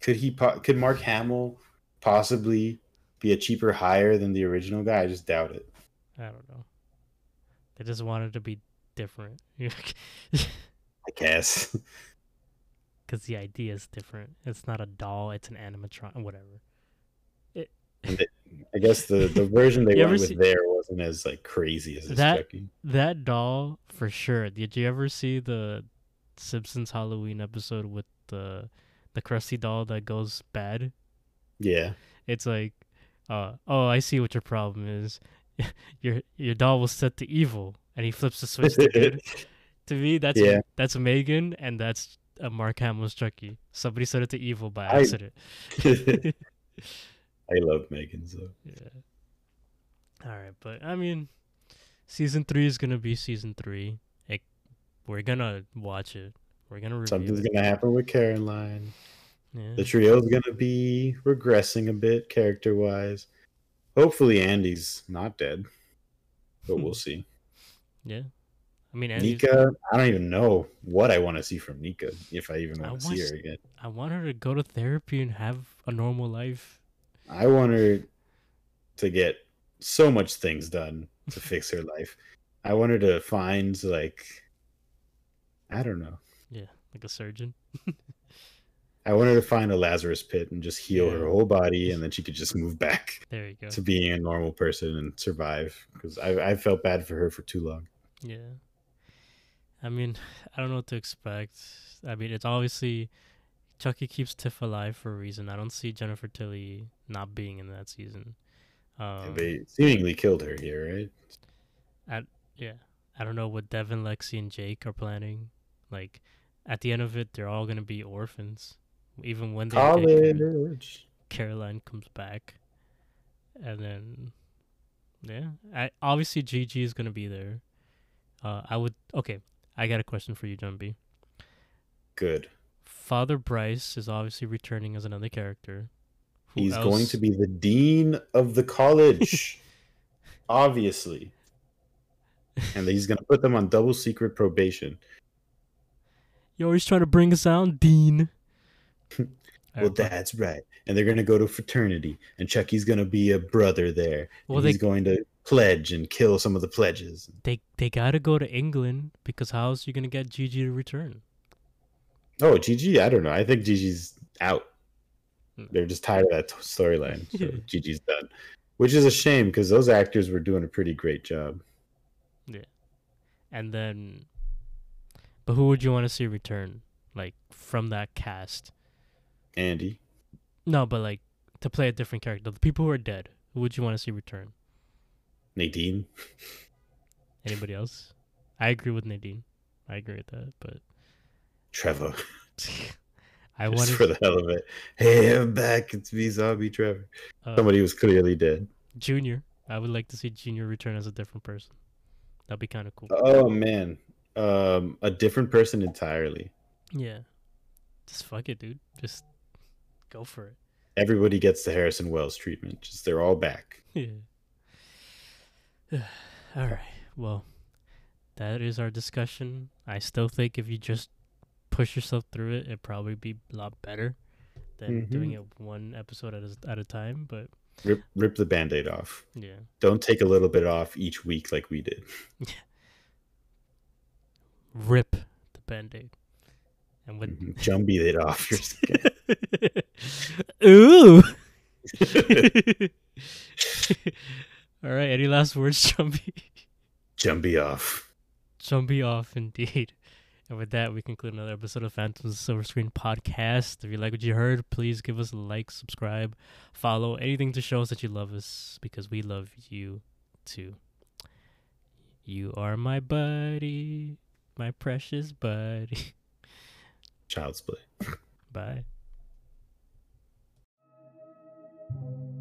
Could he? po- Could Mark Hamill possibly be a cheaper hire than the original guy? I just doubt it. I don't know. They just wanted to be different [LAUGHS] I guess. because the idea is different. It's not a doll. It's an animatron. Whatever. I guess the the version they [LAUGHS] went with see- there wasn't as like crazy as That- Chucky. That doll for sure. Did you ever see the Simpsons Halloween episode with the the Krusty doll that goes bad? Yeah. It's like, uh, oh, I see what your problem is. [LAUGHS] your your doll was set to evil, and he flips the switch to good. [LAUGHS] to me, that's Yeah. that's Megan, and that's a Mark Hamill's Chucky. Somebody set it to evil by accident. [LAUGHS] I love Megan so. yeah. All right, but I mean, season three is gonna be season three. It, we're gonna watch it. We're gonna review Something's it. gonna happen with Caroline. Yeah. The trio's gonna be regressing a bit character wise. Hopefully Andy's not dead. But we'll hmm. see. yeah. I mean, Andy's- Nica, I don't even know what I want to see from Nica if I even want to see her again. I want her to go to therapy and have a normal life. I want her to get so much things done to fix her [LAUGHS] life. I want her to find like I don't know. Yeah, like a surgeon. [LAUGHS] I want her to find a Lazarus pit and just heal Yeah. her whole body, and then she could just move back There you go. to being a normal person and survive. Because I I felt bad for her for too long. Yeah. I mean, [SIGHS] I don't know what to expect. I mean, it's obviously Chucky keeps Tiff alive for a reason. I don't see Jennifer Tilly not being in that season. Um, they seemingly killed her here, right? yeah. I don't know what Devon, Lexi, and Jake are planning. Like, at the end of it, they're all gonna be orphans. Even when they College. Caroline comes back, and then yeah, I obviously GG is gonna be there. Uh, I would okay. I got a question for you, Jumbi. Good. Father Bryce is obviously returning as another character. Who He's going to be the dean of the college, [LAUGHS] obviously, and he's going to put them on double secret probation. You're always trying to bring us down, Dean. Well, that's right. And they're gonna go to fraternity, and Chucky's gonna be a brother there. Well, he's going to pledge and kill some of the pledges. They they gotta go to England because how else are you gonna get Gigi to return? Oh, Gigi, I don't know. I think Gigi's out. Hmm. They're just tired of that storyline. So [LAUGHS] Gigi's done, which is a shame because those actors were doing a pretty great job. Yeah, and then, but who would you want to see return, like from that cast? Andy. No, but like to play a different character. The people who are dead. Who would you want to see return? Nadine. [LAUGHS] Anybody else? I agree with Nadine. I agree with that, but [LAUGHS] Trevor. I want for the hell of it. Hey, I'm back. It's me, zombie Trevor. Uh, Somebody was clearly dead. Junior. I would like to see Junior return as a different person. That'd be kind of cool. Oh man, um, a different person entirely. Yeah, just fuck it, dude. Just go for it. Everybody gets the Harrison Wells treatment. Just they're all back. [LAUGHS] Yeah. [SIGHS] all right. Well, that is our discussion. I still think if you just push yourself through it, it'd probably be a lot better than mm-hmm. doing it one episode at a, at a time. But rip rip the band-aid off. Yeah. Don't take a little bit off each week like we did. Yeah. [LAUGHS] [LAUGHS] Rip the band-aid. And when mm-hmm. Jumbi it off your skin. Ooh. [LAUGHS] All right. Any last words, Jumbi? Jumbi off. Jumbi off, indeed. And with that, we conclude another episode of Phantoms Silver Screen Podcast. If you like what you heard, please give us a like, subscribe, follow, anything to show us that you love us because we love you too. You are my buddy, my precious buddy. Child's play. Bye thank you